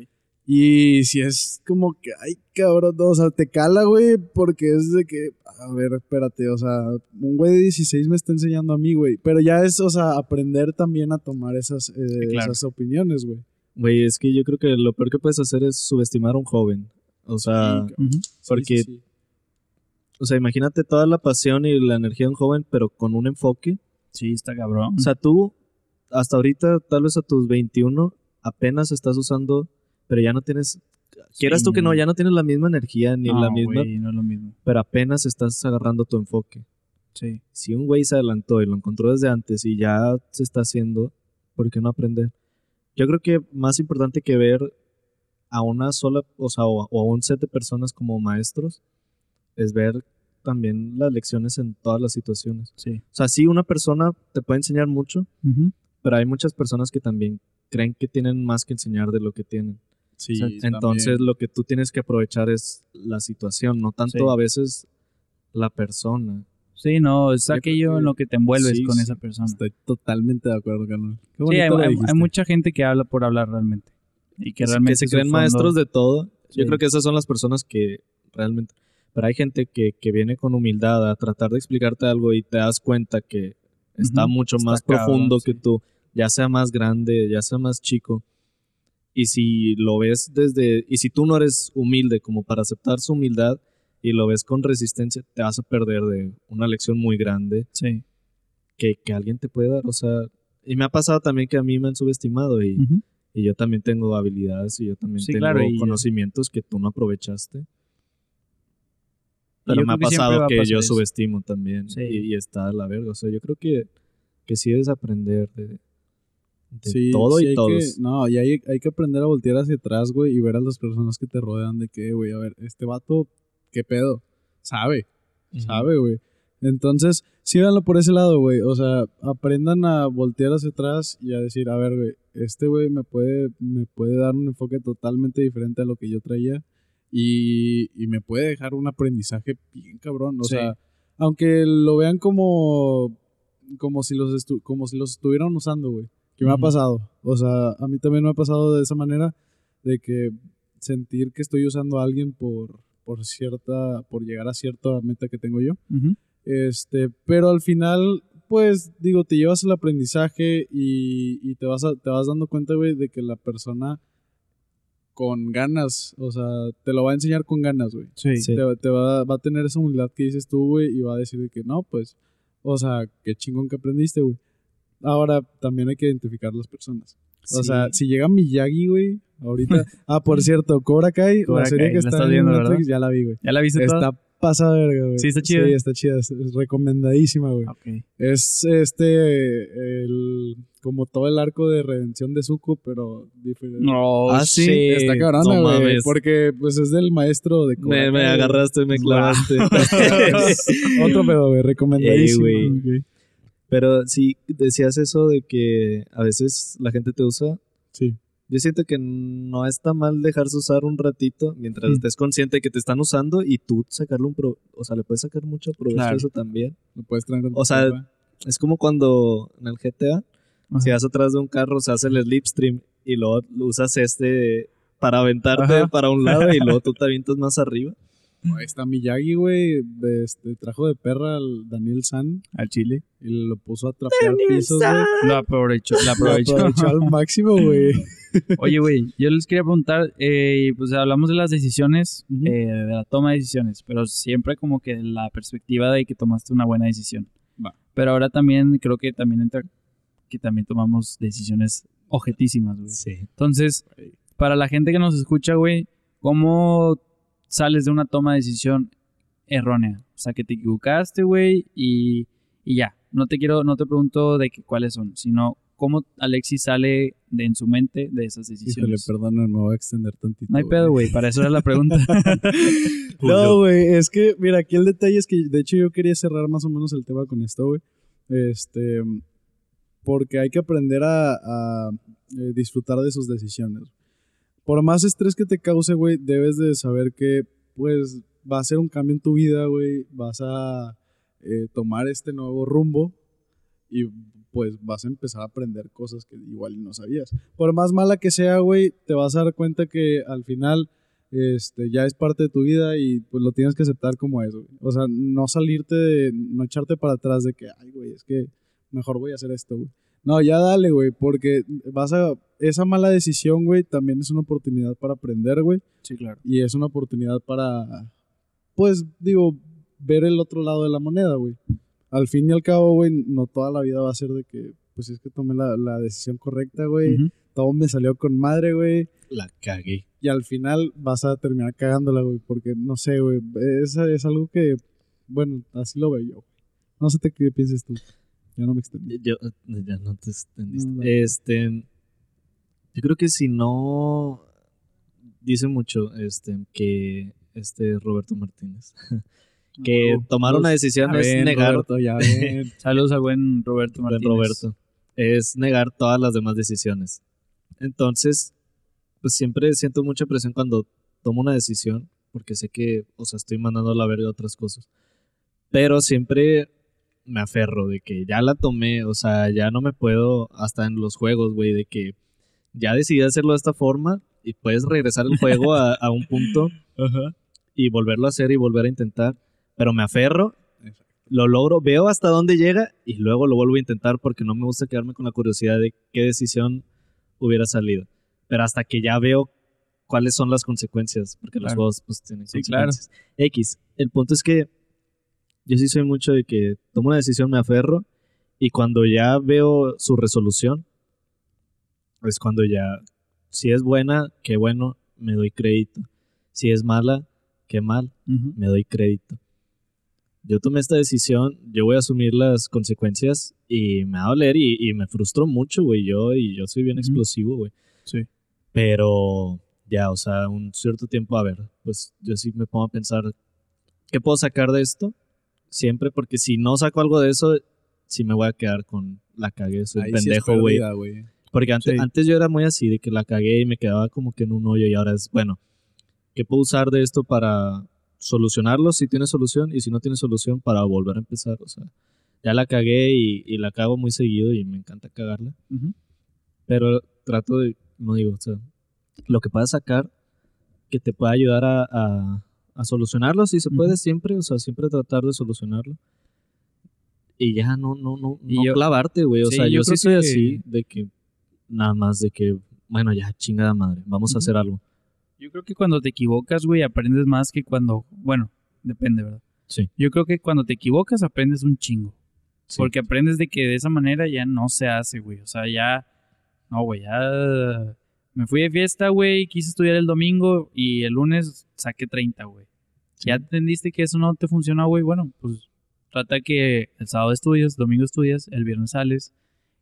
Y si es como que, ay, cabrón, no, o sea, te cala, güey, porque es de que, a ver, espérate, o sea, un güey de 16 me está enseñando a mí, güey. Pero ya es, o sea, aprender también a tomar esas, eh, claro. esas opiniones, güey. Güey, es que yo creo que lo peor que puedes hacer es subestimar a un joven. O sea, Sí, porque, sí, sí. o sea, imagínate toda la pasión y la energía de un joven, pero con un enfoque. Sí, está cabrón. O sea, tú, hasta ahorita, tal vez a tus 21, apenas estás usando, pero ya no tienes, quieras tú que no, ya no tienes la misma energía ni No, la misma, güey, no es lo mismo. pero apenas estás agarrando tu enfoque. Sí. Si un güey se adelantó y lo encontró desde antes y ya se está haciendo, ¿por qué no aprender? Yo creo que más importante que ver a una sola, o sea, o a, o a un set de personas como maestros, es ver también las lecciones en todas las situaciones. Sí. O sea, sí, una persona te puede enseñar mucho, pero hay muchas personas que también creen que tienen más que enseñar de lo que tienen. Sí. Entonces, lo que tú tienes que aprovechar es la situación, no tanto Sí. a veces la persona. Sí, no, es aquello que- en lo que te envuelves sí, con sí, esa persona. Estoy totalmente de acuerdo. Qué Sí, hay, mucha gente que habla por hablar realmente. Y que que realmente se creen fondo- maestros de todo. Sí. Yo creo que esas son las personas que realmente... Pero hay gente que, que viene con humildad a tratar de explicarte algo y te das cuenta que está mucho Está más cabrón, profundo que tú, ya sea más grande, ya sea más chico. Y si lo ves desde... Y si tú no eres humilde como para aceptar su humildad y lo ves con resistencia, te vas a perder de una lección muy grande Sí. que, que alguien te puede dar. O sea, y me ha pasado también que a mí me han subestimado y, Ujú. y yo también tengo habilidades y yo también Sí, tengo claro, conocimientos que tú no aprovechaste. Pero me ha que pasado que pasar yo eso. subestimo también Sí. y, y está a la verga. O sea, yo creo que, que sí es aprender de, de Sí, todo sí y todos. que- no, y hay, hay que aprender a voltear hacia atrás, güey, y ver a las personas que te rodean de que, güey, a ver, este vato, ¿qué pedo? Sabe, sabe, güey. Entonces, síganlo por ese lado, güey. O sea, aprendan a voltear hacia atrás y a decir, a ver, güey, este güey me puede, me puede dar un enfoque totalmente diferente a lo que yo traía y, y me puede dejar un aprendizaje bien cabrón. O Sí. sea, aunque lo vean como como si los, como si los estuvieran usando, güey. ¿Qué me ha pasado? O sea, a mí también me ha pasado de esa manera, de que sentir que estoy usando a alguien por, por cierta, por llegar a cierta meta que tengo yo. Este, pero al final, pues, digo, te llevas el aprendizaje y, y te, vas a- te vas dando cuenta, güey, de que la persona con ganas, o sea, te lo va a enseñar con ganas, güey. Sí. Sí. Te, va- te va, va a tener esa humildad que dices tú, güey, y va a decir de que no, pues, o sea, qué chingón que aprendiste, güey. Ahora, también hay que identificar las personas. O Sí. sea, si llega Miyagi, güey, ahorita. ah, por cierto, Cobra Kai, Cobra la serie Kai, que está en viendo, Netflix, ¿verdad? ya la vi, güey. ¿Ya la viste Está toda? pasada verga, güey. Sí, está chida. Sí, está chida. Es, recomendadísima, güey. Ok. Es este, el, como todo el arco de redención de Zuko, pero diferente. No, Ah, sí, Está cabrona, no güey. mames. Porque, pues, es del maestro de Cobra Me, me agarraste, me clavaste. Otro pedo, güey. Recomendadísimo. Ey, güey. güey. Pero sí, decías eso de que a veces la gente te usa. Sí. Yo siento que no está mal dejarse usar un ratito mientras Mm. estés consciente de que te están usando y tú sacarle un pro, o sea, le puedes sacar mucho provecho Claro. a eso también. Lo puedes traer O sea. Es como cuando en el GTA, si vas atrás de un carro, se hace el slipstream y luego lo usas este para aventarte Ajá. para un lado y luego tú te avientas más arriba. Ahí está Miyagi, güey. de Este, trajo de perra al Daniel San Al chile. y lo puso a trapear pisos, güey. Lo aprovechó. Lo Lo aprovechó. aprovechó al máximo, güey. Oye, güey, yo les quería preguntar, eh, pues hablamos de las decisiones, Ujú. eh, de la toma de decisiones, pero siempre como que la perspectiva de que tomaste una buena decisión. Va. Pero ahora también creo que también entra que también tomamos decisiones objetísimas, güey. Sí. Entonces, para la gente que nos escucha, güey, ¿cómo sales de una toma de decisión errónea? O sea, que te equivocaste, güey, y, y ya. No te quiero, no te pregunto de que, cuáles son, sino cómo Alexis sale de, en su mente de esas Híjole, decisiones. perdón, me voy a extender tantito. No hay pedo, güey, para eso era la pregunta. No, güey, es que, mira, aquí el detalle es que, de hecho, yo quería cerrar más o menos el tema con esto, güey. Este, porque hay que aprender a, a, eh, disfrutar de sus decisiones. Por más estrés que te cause, güey, debes de saber que, pues, va a ser un cambio en tu vida, güey. Vas a eh, tomar este nuevo rumbo y, pues, vas a empezar a aprender cosas que igual no sabías. Por más mala que sea, güey, te vas a dar cuenta que al final este, ya es parte de tu vida y pues lo tienes que aceptar como eso. güey. O sea, no salirte, de, no echarte para atrás de que, ay, güey, es que mejor voy a hacer esto, güey. No, ya dale, güey, porque vas a, esa mala decisión, güey, también es una oportunidad para aprender, güey, sí, claro. y es una oportunidad para, pues, digo, ver el otro lado de la moneda, güey. Al fin y al cabo, güey, no toda la vida va a ser de que, pues es que tomé la, la decisión correcta, güey, todo me salió con madre, güey La cagué. y al final vas a terminar cagándola, güey, porque no sé, güey, es, es algo que, bueno, así lo veo yo. No sé qué pienses tú. Ya no me extendí. Yo, ya no te extendiste. No, este. Yo creo que si no. Dice mucho este, que este Roberto Martínez. que Oh, tomar una decisión Ya es ven, negar. Roberto, ya ven. Saludos al buen Roberto buen Martínez. Roberto. Es negar todas las demás decisiones. Entonces, pues siempre siento mucha presión cuando tomo una decisión, porque sé que, o sea, estoy mandando a la verga otras cosas. Pero siempre me aferro de que ya la tomé, o sea, ya no me puedo, hasta en los juegos, güey, de que ya decidí hacerlo de esta forma y puedes regresar el juego a, a un punto y volverlo a hacer y volver a intentar. Pero me aferro, lo logro, veo hasta dónde llega y luego lo vuelvo a intentar porque no me gusta quedarme con la curiosidad de qué decisión hubiera salido. Pero hasta que ya veo cuáles son las consecuencias, porque los Claro. juegos pues tienen Sí, claro. consecuencias. X. El punto es que yo sí soy mucho de que tomo una decisión, me aferro y cuando ya veo su resolución, es cuando ya, si es buena, qué bueno, me doy crédito. Si es mala, qué mal, Ujú. me doy crédito. Yo tomé esta decisión, yo voy a asumir las consecuencias y me va a doler y, y me frustro mucho, güey. Yo, y yo soy bien Ujú. explosivo, güey. Sí. Pero ya, o sea, un cierto tiempo, a ver, pues yo sí me pongo a pensar, ¿qué puedo sacar de esto? Siempre, porque si no saco algo de eso, sí me voy a quedar con la cagué, soy Ahí pendejo, güey. Porque antes, Sí. antes yo era muy así, de que la cagué y me quedaba como que en un hoyo y ahora es, bueno, ¿qué puedo usar de esto para solucionarlo si tiene solución y si no tiene solución para volver a empezar? O sea, ya la cagué y, y la cago muy seguido y me encanta cagarla. Pero trato de, no digo, o sea, lo que puedas sacar que te pueda ayudar a, a, a solucionarlo, si se puede siempre, o sea, siempre tratar de solucionarlo. Y ya no, no, no, Y no yo- clavarte, güey. O Sí, sea, yo yo, sí soy que- así, de que nada más de que, bueno, ya chingada madre, vamos a hacer algo. Yo creo que cuando te equivocas, güey, aprendes más que cuando. Bueno, depende, ¿verdad? Sí. Yo creo que cuando te equivocas, aprendes un chingo. Sí. Porque aprendes de que de esa manera ya no se hace, güey. O sea, ya. No, güey, ya. Me fui de fiesta, güey, quise estudiar el domingo y el lunes saqué 30, güey. Ya entendiste que eso no te funciona, güey. Bueno, pues trata que el sábado estudias, domingo estudias, el viernes sales.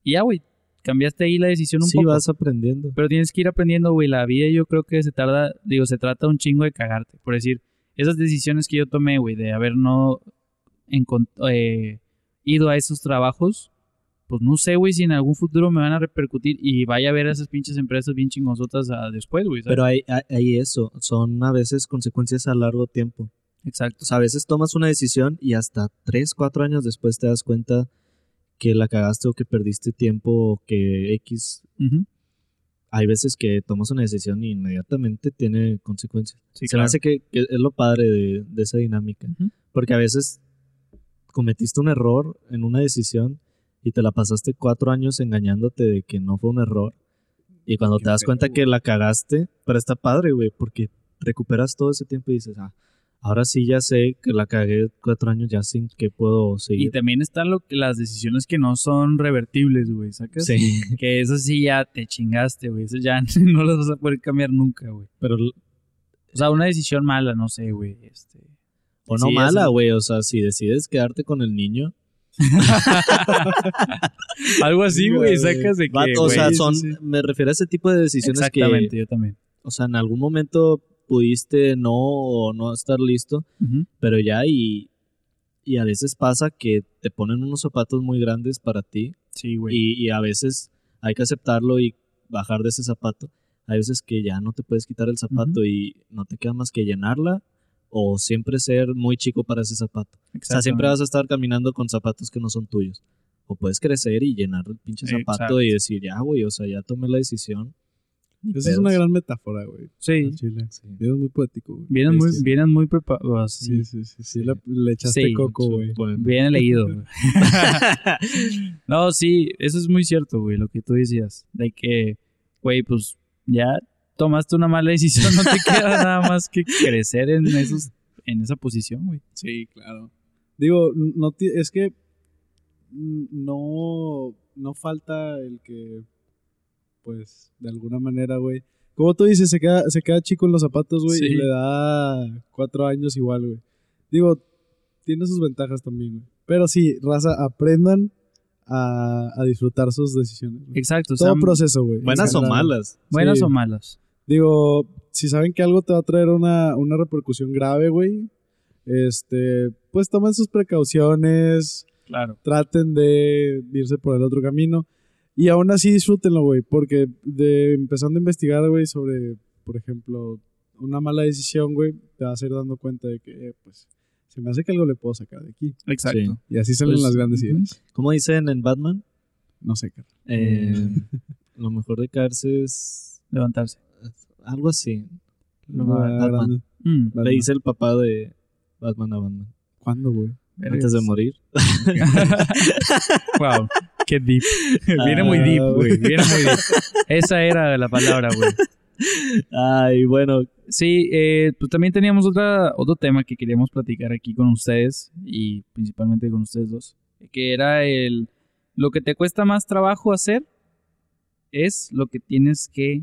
Y ya, güey, cambiaste ahí la decisión un sí, poco. vas aprendiendo. Pero tienes que ir aprendiendo, güey. La vida yo creo que se tarda, digo, se trata un chingo de cagarte. Por decir, esas decisiones que yo tomé, güey, de haber no eh, ido a esos trabajos, pues no sé, güey, si en algún futuro me van a repercutir y vaya a ver a esas pinches empresas bien chingosotas a- después, güey. Pero hay, hay, eso, son a veces consecuencias a largo tiempo. Exacto. O sea, a veces tomas una decisión y hasta 3, 4 años después te das cuenta que la cagaste o que perdiste tiempo o que X. Ujú. Hay veces que tomas una decisión y inmediatamente tiene consecuencias. Sí, Se me claro. hace que, que es lo padre de, de esa dinámica. Porque a veces cometiste un error en una decisión y te la pasaste cuatro años engañándote de que no fue un error. Y cuando te das cuenta que la cagaste, pero está padre, güey, porque recuperas todo ese tiempo y dices, ah, ahora sí ya sé que la cagué cuatro años, ya sin que puedo Y seguir. también están lo las decisiones que no son revertibles, güey, ¿sacas? Sí, Que eso sí ya te chingaste, güey. Eso ya no las vas a poder cambiar nunca, güey. pero O sea, una decisión mala, no sé, güey. Este... o no Sí, mala, güey, o sea, si decides quedarte con el niño, Algo así, güey, sacas de que. va- o sea, son, sí. me refiero a ese tipo de decisiones que, Exactamente, yo también. o sea, en algún momento pudiste no o no estar listo, pero ya y, y a veces pasa que te ponen unos zapatos muy grandes para ti Sí, güey. y, y a veces hay que aceptarlo y bajar de ese zapato. Hay veces que ya no te puedes quitar el zapato y no te queda más que llenarla o siempre ser muy chico para ese zapato. O sea, siempre vas a estar caminando con zapatos que no son tuyos. O puedes crecer y llenar el pinche zapato Exacto. y decir, ya, güey, o sea, ya tomé la decisión. Esa es una gran metáfora, güey. Sí. Chile. Sí. Vienes muy poético, güey. Vienen muy, Sí, vienen muy preparados. Sí, sí, sí. sí, Le, le echaste Sí, coco, güey. Bien leído. no, sí, eso es muy cierto, güey, lo que tú decías. De que, güey, pues ya tomaste una mala decisión, no te queda nada más que crecer en, esos, en esa posición, güey. Sí, claro. Digo, no es que no, no falta el que, pues, de alguna manera, güey. Como tú dices, se queda, se queda chico en los zapatos, güey, Sí. y le da cuatro años igual, güey. Digo, tiene sus ventajas también, güey. Pero sí, raza, aprendan a, a disfrutar sus decisiones. güey. Exacto. o Todo sea, proceso, güey. Buenas o la- malas. Buenas Sí. o malas. Digo, si saben que algo te va a traer una, una repercusión grave, güey, este, pues tomen sus precauciones, Claro. traten de irse por el otro camino y aún así disfrútenlo, güey, porque de empezando a investigar, güey, sobre, por ejemplo, una mala decisión, güey, te vas a ir dando cuenta de que, eh, pues, se me hace que algo le puedo sacar de aquí. Exacto. Y así salen Pues, las grandes ideas. ¿Cómo dicen en Batman? No sé, cara. Eh, lo mejor de caerse es Levantarse. Algo así. Lo Batman. Mm, Batman. Le dice el papá de Batman a Batman. ¿Cuándo, güey? Antes de morir. wow, qué deep. Viene muy deep, Ah, güey. Viene muy deep. Esa era la palabra, güey. Ay, bueno, Sí, eh, pues también teníamos otra, otro tema que queríamos platicar aquí con ustedes y principalmente con ustedes dos, que era el lo que te cuesta más trabajo hacer es lo que tienes que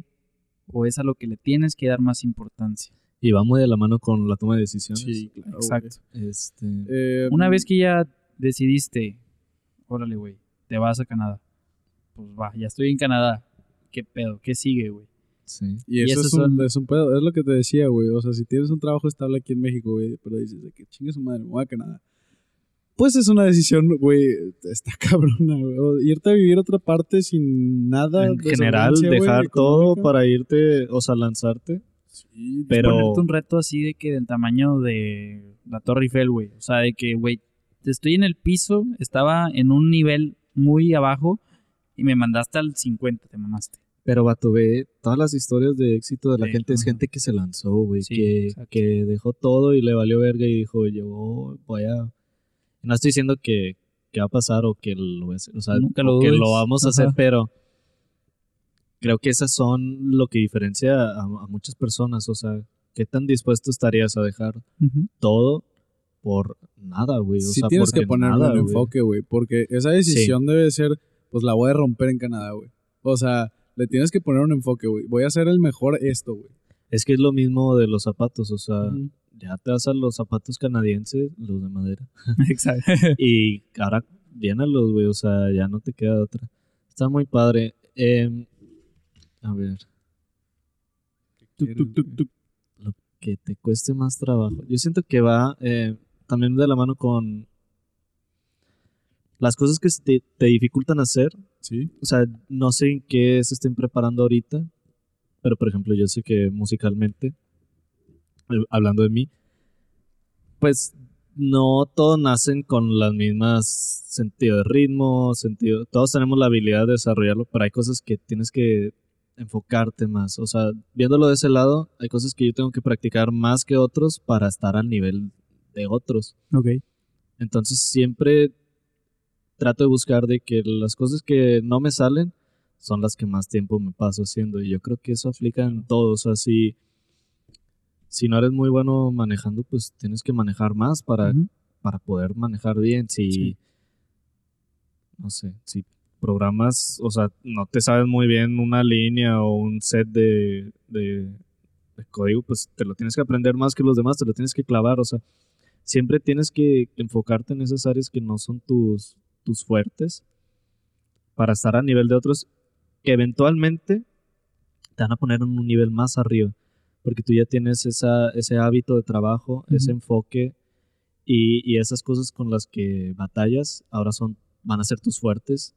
o es a lo que le tienes que dar más importancia. y va muy de la mano con la toma de decisiones. claro. Exacto. Este, Eh, Una vez que ya decidiste, órale, güey, te vas a Canadá. Pues va, ya estoy en Canadá. ¿Qué pedo? ¿Qué sigue, güey? sí. Y Y eso esos es un, son- es un pedo, es lo que te decía, güey. O sea, si tienes un trabajo estable aquí en México, güey, pero dices de que chingue su madre, me voy a Canadá. Pues es una decisión, güey, está cabrona, güey. Irte a vivir a otra parte sin nada. En de general, dejar todo para irte, o sea, lanzarte. Sí, Pero- Ponerte un reto así de que del tamaño de la Torre Eiffel, güey. O sea, de que, güey, estoy en el piso, estaba en un nivel muy abajo y me mandaste al 50, te mamaste. Pero vato, ve, todas las historias de éxito de la Sí, gente es gente que se lanzó, güey, Sí, que, que dejó todo y le valió verga y dijo, yo voy a... No estoy diciendo que, que va a pasar o que lo, o sea, Nunca lo o que lo vamos a hacer, pero creo que esas son lo que diferencia a, a muchas personas, o sea, ¿qué tan dispuesto estarías a dejar todo por nada, güey? O Sí sea, tienes que ponerle nada, un enfoque, güey, porque esa decisión debe ser, pues la voy a romper en Canadá, güey. O sea, le tienes que poner un enfoque, güey. Voy a hacer el mejor esto, güey. Es que es lo mismo de los zapatos, o sea. Ya te vas a los zapatos canadienses, los de madera. Exacto. Y ahora llénalos, güey. O sea, ya no te queda otra. Está muy padre. Em, a ver, Tuc, tuc, tuc, tuc. que te cueste más trabajo. Yo siento que va eh, también de la mano con las cosas que te, te dificultan hacer. Sí. O sea, no sé en qué se estén preparando ahorita. Pero, por ejemplo, yo sé que musicalmente, hablando de mí, pues no todos nacen con las mismas sentido de ritmo, sentido. Todos tenemos la habilidad de desarrollarlo, pero hay cosas que tienes que enfocarte más. O sea, viéndolo de ese lado, hay cosas que yo tengo que practicar más que otros para estar al nivel de otros. Ok. Entonces siempre trato de buscar de que las cosas que no me salen son las que más tiempo me paso haciendo. Y yo creo que eso aplica en todo. O sea, si, si no eres muy bueno manejando, pues tienes que manejar más para, para poder manejar bien. Si, Sí. no sé, si programas, o sea, no te sabes muy bien una línea o un set de, de, de código, pues te lo tienes que aprender más que los demás, te lo tienes que clavar. O sea, siempre tienes que enfocarte en esas áreas que no son tus, tus fuertes para estar a nivel de otros que eventualmente te van a poner en un nivel más arriba porque tú ya tienes esa, ese hábito de trabajo, ese enfoque y, y esas cosas con las que batallas ahora son van a ser tus fuertes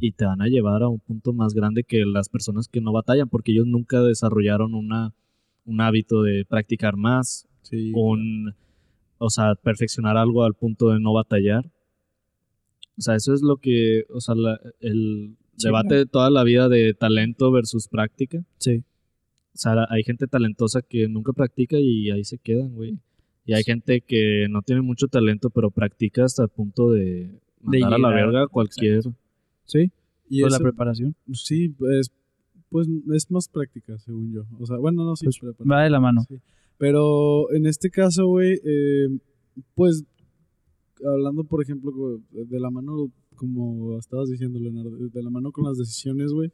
y te van a llevar a un punto más grande que las personas que no batallan porque ellos nunca desarrollaron una, un hábito de practicar más Sí. un, o sea, perfeccionar algo al punto de no batallar. O sea, eso es lo que, o sea, la- el Sí, debate claro. de toda la vida de talento versus práctica. Sí. O sea, hay gente talentosa que nunca practica y ahí se quedan, güey. Y hay Sí. gente que no tiene mucho talento, pero practica hasta el punto de mandar a la verga cualquier... Sí. Y la preparación. sí, es, pues es más práctica, según yo. O sea, bueno, no, sí, Pues, preparación. Va de la mano. Sí. Pero en este caso, güey, eh, pues hablando, por ejemplo, de la mano, como estabas diciendo, Leonardo, de la mano con las decisiones, güey,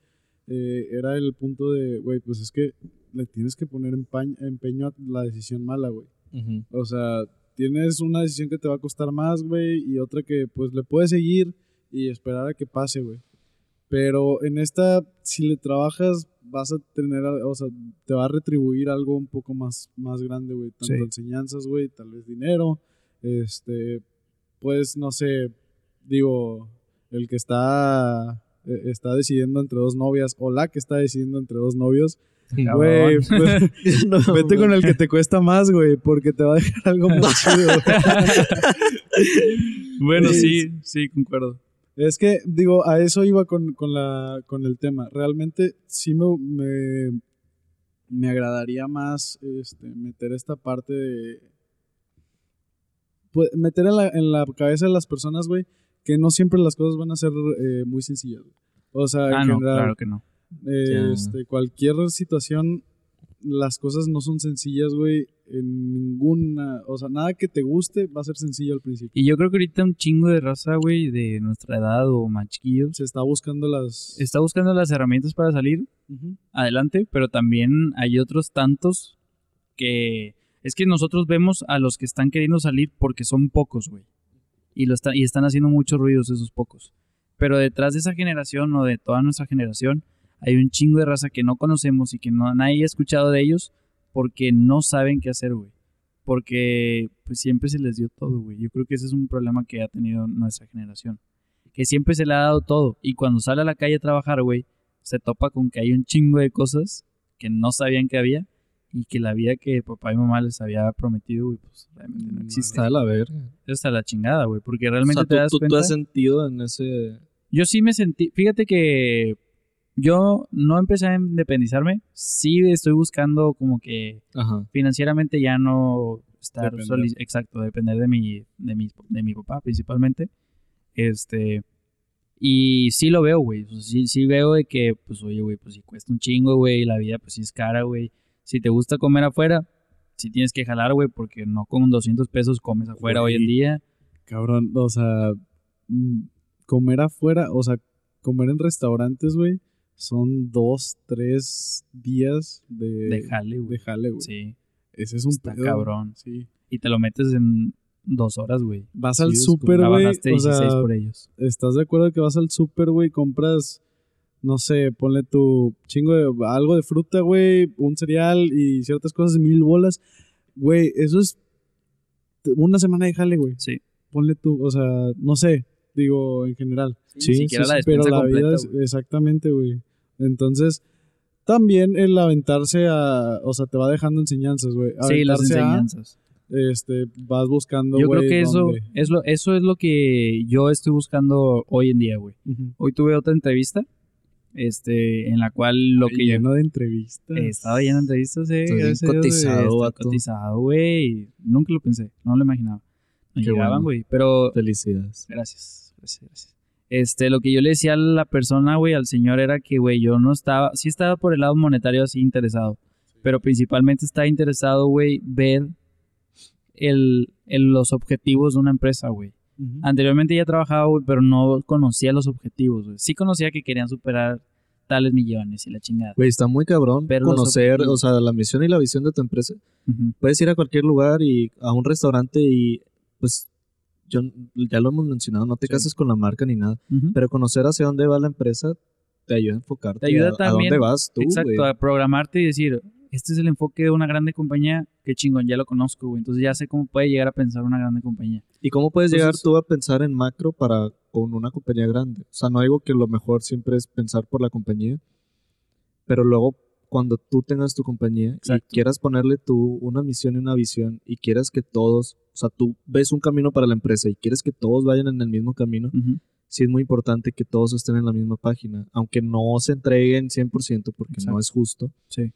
eh, era el punto de, güey, pues es que le tienes que poner empeño a la decisión mala, güey. O sea, tienes una decisión que te va a costar más, güey, y otra que pues le puedes seguir y esperar a que pase, güey. Pero en esta, si le trabajas, vas a tener, o sea, te va a retribuir algo un poco más, más grande, güey. Tanto Sí. enseñanzas, güey, tal vez dinero, este, pues, no sé, digo, el que está, eh, está decidiendo entre dos novias, o la que está decidiendo entre dos novios, güey, pues, No, Vete con el que te cuesta más, güey, porque te va a dejar algo muy chido. Bueno, Sí. sí, sí, concuerdo. Es que, digo, a eso iba con, con la, con el tema. Realmente sí me, me, me agradaría más este, meter esta parte de... Pues, meter en la, en la cabeza de las personas, güey, que no siempre las cosas van a ser eh, muy sencillas. O sea, en Ah, no, claro que no. eh, este, cualquier situación, las cosas no son sencillas, güey, en ninguna... O sea, nada que te guste va a ser sencillo al principio. Y yo creo que ahorita un chingo de raza, güey, de nuestra edad o más chiquillos, Se está buscando las... está buscando las herramientas para salir adelante, pero también hay otros tantos que es que nosotros vemos a los que están queriendo salir porque son pocos, güey. Y están haciendo muchos ruidos esos pocos. Pero detrás de esa generación o de toda nuestra generación hay un chingo de raza que no conocemos y que nadie ha escuchado de ellos porque no saben qué hacer, güey. Porque pues siempre se les dio todo, güey. Yo creo que ese es un problema que ha tenido nuestra generación. Que siempre se le ha dado todo y cuando sale a la calle a trabajar, güey, se topa con que hay un chingo de cosas que no sabían que había y que la vida que papá y mamá les había prometido, güey, pues realmente no existe. Está la verga. Está la chingada, güey, porque O realmente sea, te tú, das tú- tú cuenta. has sentido en ese... Yo sí me sentí, fíjate que yo no empecé a independizarme, sí estoy buscando como que Ajá. financieramente ya no estar exacto, depender de mi, de mi, de mi papá principalmente. Este, y sí lo veo, güey. O sea, sí, sí veo de que, pues, oye, güey, pues si cuesta un chingo, güey, la vida, pues sí es cara, güey. Si te gusta comer afuera, sí tienes que jalar, güey, porque no con 200 pesos comes afuera hoy en día. Cabrón, o sea, mm, comer afuera, o sea, comer en restaurantes, güey, son dos, tres días de, De jale, güey. de jale, güey. Sí. Ese es un Está pedo. cabrón. Sí. Y te lo metes en dos horas, güey. Vas Sí, al súper, güey. O 16 sea, por ellos. ¿estás de acuerdo que vas al súper, güey? Compras, no sé, ponle tu chingo de algo de fruta, güey, un cereal y ciertas cosas, mil bolas. Güey, eso es una semana de jale, güey. Sí. Ponle tú, o sea, no sé, digo, en general. Sí, siquiera sí, la sí, Pero la completa, vida es, exactamente, güey. Entonces, también el aventarse a, o sea, te va dejando enseñanzas, güey. Sí, las a, enseñanzas. este, vas buscando, Yo creo que eso dónde. es lo, eso es lo que yo estoy buscando hoy en día, güey. Hoy tuve otra entrevista, este, en la cual lo que yo Lleno de entrevistas. he estado lleno de entrevistas, eh. A Dios, güey, cotizado, estoy cotizado, güey. Nunca lo pensé, no lo imaginaba. Qué llegaban, bueno. güey, pero Felicidades. Gracias, gracias, gracias. Este, lo que yo le decía a la persona, güey, al señor era que, güey, yo no estaba, sí estaba por el lado monetario así interesado, pero principalmente estaba interesado, güey, ver el, el- los objetivos de una empresa, güey. Anteriormente ya trabajaba, güey, pero no conocía los objetivos, güey. Sí conocía que querían superar tales millones y la chingada. Güey, está muy cabrón Pero conocer, o sea, la misión y la visión de tu empresa. Puedes ir a cualquier lugar y a un restaurante y, pues, yo ya lo hemos mencionado, no te Sí. cases con la marca ni nada, pero conocer hacia dónde va la empresa te ayuda a enfocarte Te ayuda a, a también- dónde vas tú, Exacto, a programarte y decir, este es el enfoque de una grande compañía, qué chingón, ya lo conozco, güey. Entonces ya sé cómo puede llegar a pensar una grande compañía. ¿Y cómo puedes llegar tú a pensar en macro para con una compañía grande? O sea, no digo que lo mejor siempre es pensar por la compañía, pero luego cuando tú tengas tu compañía Exacto. y quieras ponerle tú una misión y una visión y quieras que todos, o sea, tú ves un camino para la empresa y quieres que todos vayan en el mismo camino, sí es muy importante que todos estén en la misma página, aunque no se entreguen 100% porque Exacto. no es justo, Sí.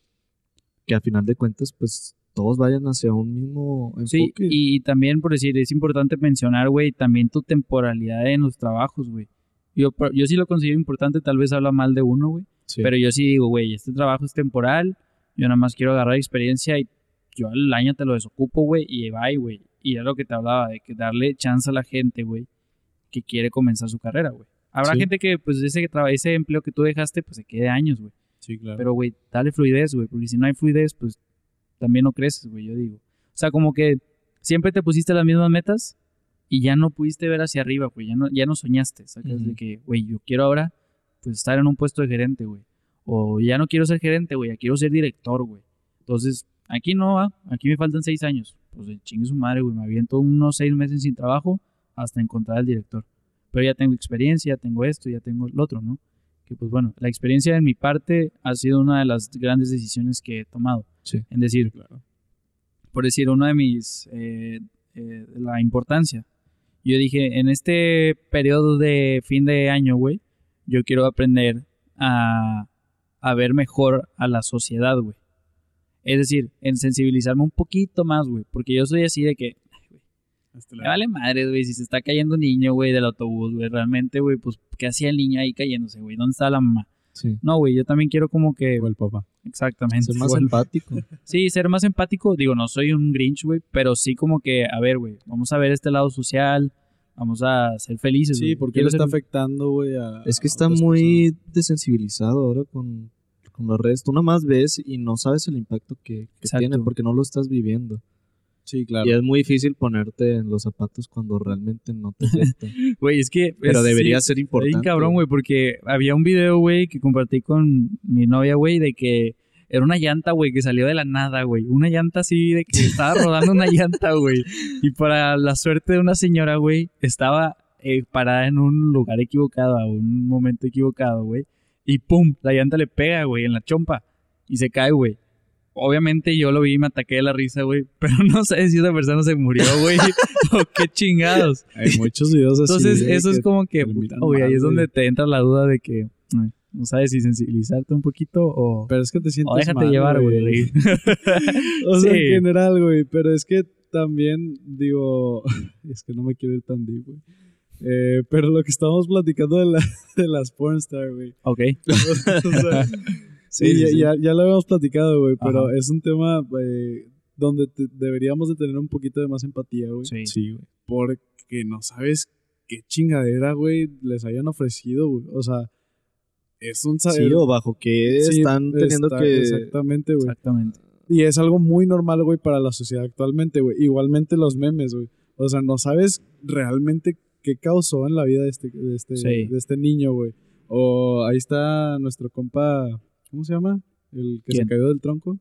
Que a final de cuentas pues todos vayan hacia un mismo Sí, enfoque. y también, por decir, es importante mencionar, güey, también tu temporalidad en los trabajos, güey. Yo, yo sí lo considero importante, tal vez habla mal de uno, güey. Sí. Pero yo sí digo, güey, este trabajo es temporal, yo nada más quiero agarrar experiencia y yo al año te lo desocupo, güey, y bye, güey. Y era lo que te hablaba, de que darle chance a la gente, güey, que quiere comenzar su carrera, güey. Habrá Sí. gente que, pues, ese, ese empleo que tú dejaste, pues, se quede años, güey. Sí, claro. Pero, güey, dale fluidez, güey, porque si no hay fluidez, pues, también no creces, güey, yo digo. O sea, como que siempre te pusiste las mismas metas y ya no pudiste ver hacia arriba, güey, ya no, ya no soñaste, ¿sacas? Ujú. De que, güey, yo quiero ahora, pues, estar en un puesto de gerente, güey. O ya no quiero ser gerente, güey, ya quiero ser director, güey. Entonces, aquí no va, aquí me faltan seis años. Pues, eh, chingue su madre, güey, me aviento unos seis meses sin trabajo hasta encontrar al director. Pero ya tengo experiencia, ya tengo esto, ya tengo el otro, ¿no? Que pues bueno, la experiencia de mi parte ha sido una de las grandes decisiones que he tomado. Sí. En decir, Claro. por decir, una de mis, eh, eh, la importancia. Yo dije, en este periodo de fin de año, güey, yo quiero aprender a, a ver mejor a la sociedad, güey. Es decir, en sensibilizarme un poquito más, güey, porque yo soy así de que, Hasta me la- vale madre, güey, si se está cayendo un niño, güey, del autobús, güey, realmente, güey, pues, ¿qué hacía el niño ahí cayéndose, güey? ¿Dónde está la mamá? Sí. No, güey, yo también quiero como que, O el papá. exactamente. Ser más empático. Sí, ser más empático. Digo, no soy un Grinch, güey, pero sí como que, a ver, güey, vamos a ver este lado social, vamos a ser felices, Sí, porque lo está ser- afectando, güey, a Es que está muy desensibilizado ahora con, con las redes. Tú nada más ves y no sabes el impacto que, tiene porque no lo estás viviendo. Sí, claro. Y es muy difícil ponerte en los zapatos cuando realmente no te afecta. Güey, es que... Pero es- debería sí, ser importante. bien cabrón, güey, porque había un video, güey, que compartí con mi novia, güey, de que era una llanta, güey, que salió de la nada, güey. Una llanta así de que estaba rodando una llanta, güey. Y para la suerte de una señora, güey, estaba eh, parada en un lugar equivocado, a un momento equivocado, güey. Y pum, la llanta le pega, güey, en la chompa. Y se cae, güey. Obviamente yo lo vi y me ataqué de la risa, güey. Pero no sé si esa persona se murió, güey. o qué chingados. Hay muchos videos así. Entonces, eso es como que, güey, ahí es donde te entra la duda de que ay, no sabes si sensibilizarte un poquito o, Pero es que te sientes o déjate mal, llevar, güey. O sea, Sí. en general, güey. Pero es que también, digo, es que no me quiero ir tan deep, güey. Eh, pero lo que estábamos platicando de, la, de las pornstar, güey. ok. O sea, sí, Sí, sí, ya, sí. Ya, ya lo habíamos platicado, güey. Pero Ajá. es un tema eh, donde te- deberíamos de tener un poquito de más empatía, güey. Sí. güey. Porque no sabes qué chingadera, güey, les hayan ofrecido, güey. O sea, es un... sa- Sí, o bajo que Sí, están teniendo está- que... Exactamente, güey. Exactamente. Y es algo muy normal, güey, para la sociedad actualmente, güey. Igualmente los memes, güey. O sea, no sabes realmente qué causó en la vida de este, de este, Sí. de este niño, güey. O ahí está nuestro compa, ¿cómo se llama? El que ¿Quién? se cayó del tronco.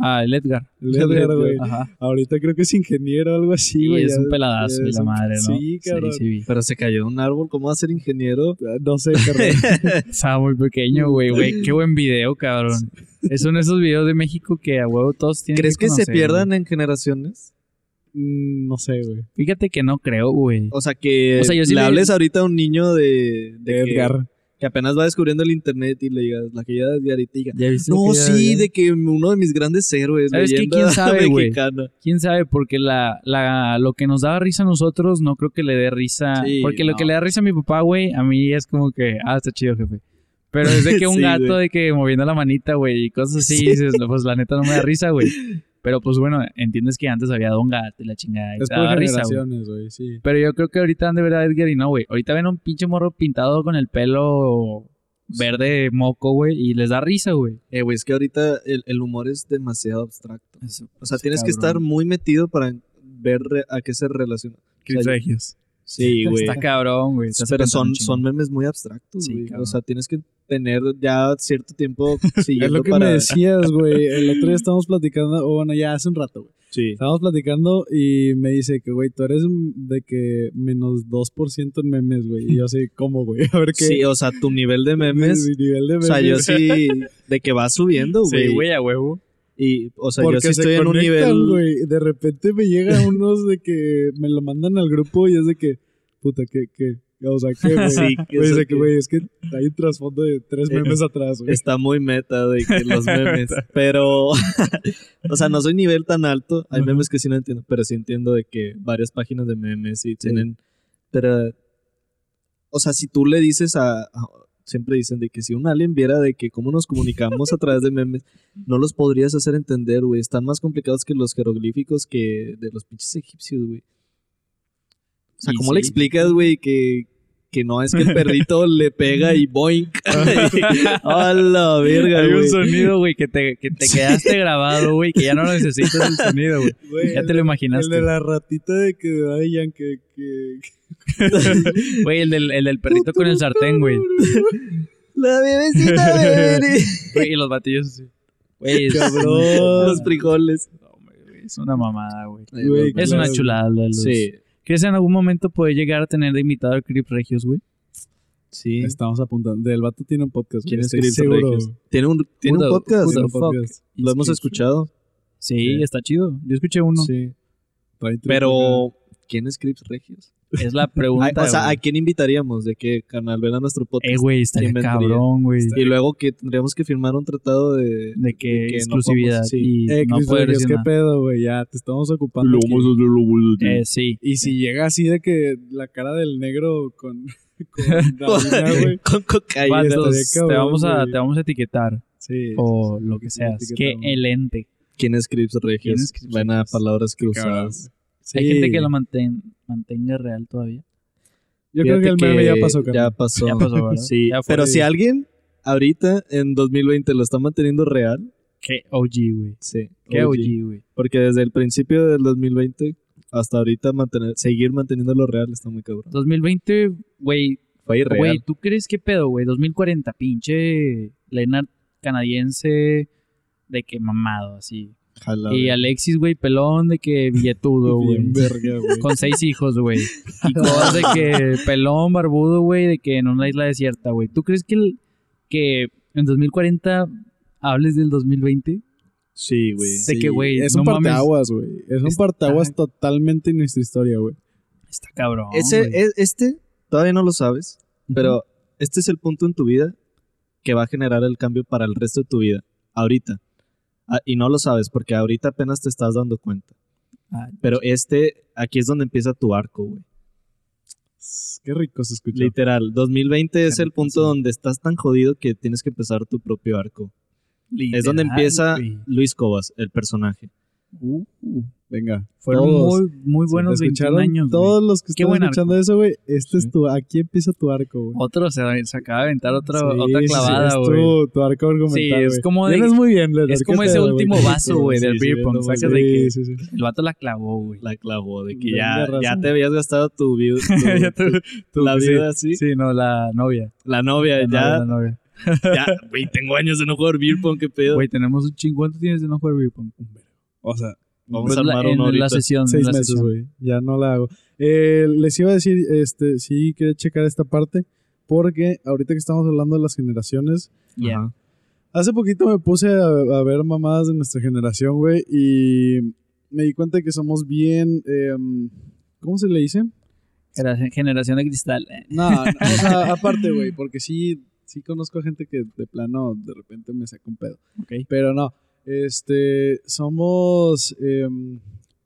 Ah, el Edgar. El Edgar, güey. Ajá. Ahorita creo que es ingeniero o algo así, Sí, güey. es un peladazo y la madre, ¿no? Sí, cabrón. Sí, sí, Pero se cayó de un árbol, ¿cómo va a ser ingeniero? No sé, carnal. Estaba muy pequeño, güey, güey. Qué buen video, cabrón. Es uno de esos videos de México que a huevo todos tienen ¿Crees que, se conocer, pierdan en generaciones? Mm, no sé, güey. Fíjate que no creo, güey. O sea, que O sea, yo sí le le- hables ahorita a un niño de, de Edgar. Que, apenas va descubriendo el internet y le digas la que ya de Edgar y te diga, ¿Ya viste no, que sí, de que uno de mis grandes héroes, ¿Sabes ¿Quién sabe, güey? mexicana. ¿Quién sabe? Porque la, la, lo que nos daba risa a nosotros no creo que le dé risa. Sí, porque lo que le da risa a mi papá, güey, a mí es como que, ah, está chido, jefe. Pero es de que un Sí, gato de que moviendo la manita, güey, y cosas así, Sí. dices, pues la neta no me da risa, güey. Pero pues bueno, entiendes que antes había Don Gato y la chingada y Es por güey. generaciones, güey, sí. Pero yo creo que ahorita han de ver a Edgar y no, güey. Ahorita ven a un pinche morro pintado con el pelo verde moco, güey, y les da risa, güey. Eh, güey, es que ahorita el, el humor es demasiado abstracto. O sea, tienes que estar muy metido para ver a qué se relaciona. Chris O sea, Regios. Sí, güey. Está cabrón, güey. Pero son, son memes muy abstractos, Sí, güey. cabrón. o sea, tienes que tener ya cierto tiempo Es siguiendo lo que para... me decías, güey. El otro día estábamos platicando, o bueno, ya hace un rato, güey. Sí. Estábamos platicando y me dice que, güey, tú eres de que menos 2% en memes, güey. Y yo así, ¿cómo, güey? A ver qué. Sí, o sea, tu nivel de memes... Mi nivel de O memes. sea, yo sí... De que va subiendo, güey. Sí, güey, a huevo. Y, o sea, Porque yo sí se estoy en un nivel... De repente me llegan unos de que me lo mandan al grupo y es de que, puta, ¿qué, qué? O sea, ¿qué, güey? Sí, Güey, es eso de que, que- güey, es que hay un trasfondo de tres Eh, memes atrás, güey. Está muy meta de que los memes. pero, o sea, no soy nivel tan alto. Hay memes que sí no entiendo, pero sí entiendo de que varias páginas de memes sí tienen. Pero, o sea, si tú le dices a, a- Siempre dicen de que si un alien viera de que cómo nos comunicamos a través de memes, no los podrías hacer entender, güey. Están más complicados que los jeroglíficos que de los pinches egipcios, güey. O sea, ¿cómo le explicas, güey, que, que no es que el perrito le pega y boink? ¡A la verga, Hay un sonido, güey, que te, que te quedaste grabado, güey, que ya no necesitas el sonido, güey. Ya te lo El imaginaste. de la ratita de que Yankee, que... Güey, el del, el del perrito con el sartén, güey. La bebecita bebé. Güey, y los batillos así. Güey, Cabrón. Los frijoles. No, güey, es una mamada, güey. Güey, Es claro. una chulada lo de los... Sí, ¿Crees en algún momento poder llegar a tener de invitado al Crip Regios, güey? sí. Estamos apuntando. Del vato tiene un podcast. ¿Quién es seguro. Regios? Tiene un, tiene un podcast. Tiene un podcast. Lo hemos escuchado. Sí, Sí. está chido. Yo escuché uno. Sí. Pero, ¿quién es Crips Regios? Es la pregunta. o sea, ¿a quién invitaríamos? ¿De qué canal? Ven a nuestro podcast. Eh, güey, estaría cabrón, güey. Y luego que tendríamos que firmar un tratado de... De que de que no exclusividad podemos- sí. y Eh, no poder decir ¿qué nada. pedo, güey? Ya, te estamos ocupando aquí. Eh, sí. Y si llega así de que la cara del negro con... con cocaína. Vatos, te, vamos a, güey. te vamos a etiquetar. Sí. O sí, lo que seas. Que el ente. ¿Quién es Crips Regios? ¿Quién es Crips Ven a palabras cruzadas. Sí. Hay gente que lo manten- mantenga real todavía. Yo creo que el meme ya pasó, Ya pasó. Ya pasó, Ya pero si alguien ahorita en 2020 lo está manteniendo real, Qué OG, güey. sí. Qué OG. Güey. Porque desde el principio del 2020 hasta ahorita mantener, seguir manteniéndolo real está muy cabrón. 2020, güey. Fue irreal. Güey, ¿tú crees qué pedo, güey? 2040, pinche Leonard canadiense de que mamado, así. Jala, Y. Alexis, güey, pelón de que billetudo, güey. Con seis hijos, güey. Y cosas de que pelón, barbudo, güey, de que en una isla desierta, güey. ¿Tú crees que, el- que en 2040 hables del 2020? Sí, güey. De que, güey, Es no un mames. parteaguas, güey. Es un parteaguas totalmente en nuestra historia, güey. Está cabrón. Ese, este, todavía no lo sabes, pero este es el punto en tu vida que va a generar el cambio para el resto de tu vida. Ahorita. Ah, y no lo sabes porque ahorita apenas te estás dando cuenta. Ah, Pero este, aquí es donde empieza tu arco, güey. Qué rico se escucha. Literal. 2020 es el punto donde estás tan jodido que tienes que empezar tu propio arco. es donde literal, empieza güey. Luis Cobas, el personaje. Uh. Venga. Fueron todos. muy, muy buenos ¿Se 21 escucharon? años. Todos los que están escuchando arco. eso, güey. Este Sí. es tu. Aquí empieza tu arco, güey. Otro se, se acaba de aventar otra, Sí, otra clavada, es güey. tu, tu arco argumental, Sí, es como de- Vienes muy bien, Leonard, es ¿qué como ese último vaso, güey, del sí, beer pong. Sacas de que sí, sí. el vato la clavó, güey. La clavó, de que ya, ya te habías gastado tu, vi- tu- Ya tu- tú- tú, la vida así. Sí, no, la novia. La novia, ya, la novia. ya, güey, tengo años de no jugar beer pong, qué pedo. Güey, tenemos un chingón. ¿Cuánto tienes de no jugar beer pong? O sea, Vamos Pues a la- armar en uno ahorita. la sesión. en seis la meses, güey. Ya no la hago. Eh, les iba a decir, este, sí quería checar esta parte. Porque ahorita que estamos hablando de las generaciones, Ya. Ajá. hace poquito me puse a, a ver mamadas de nuestra generación, güey. Y me di cuenta que somos bien. em, ¿Cómo se le dice? Era generación de cristal. Eh, No, no, o sea, aparte, güey, porque sí, sí conozco gente que de plano de repente me saca un pedo. Ok. Pero no, este, somos, em,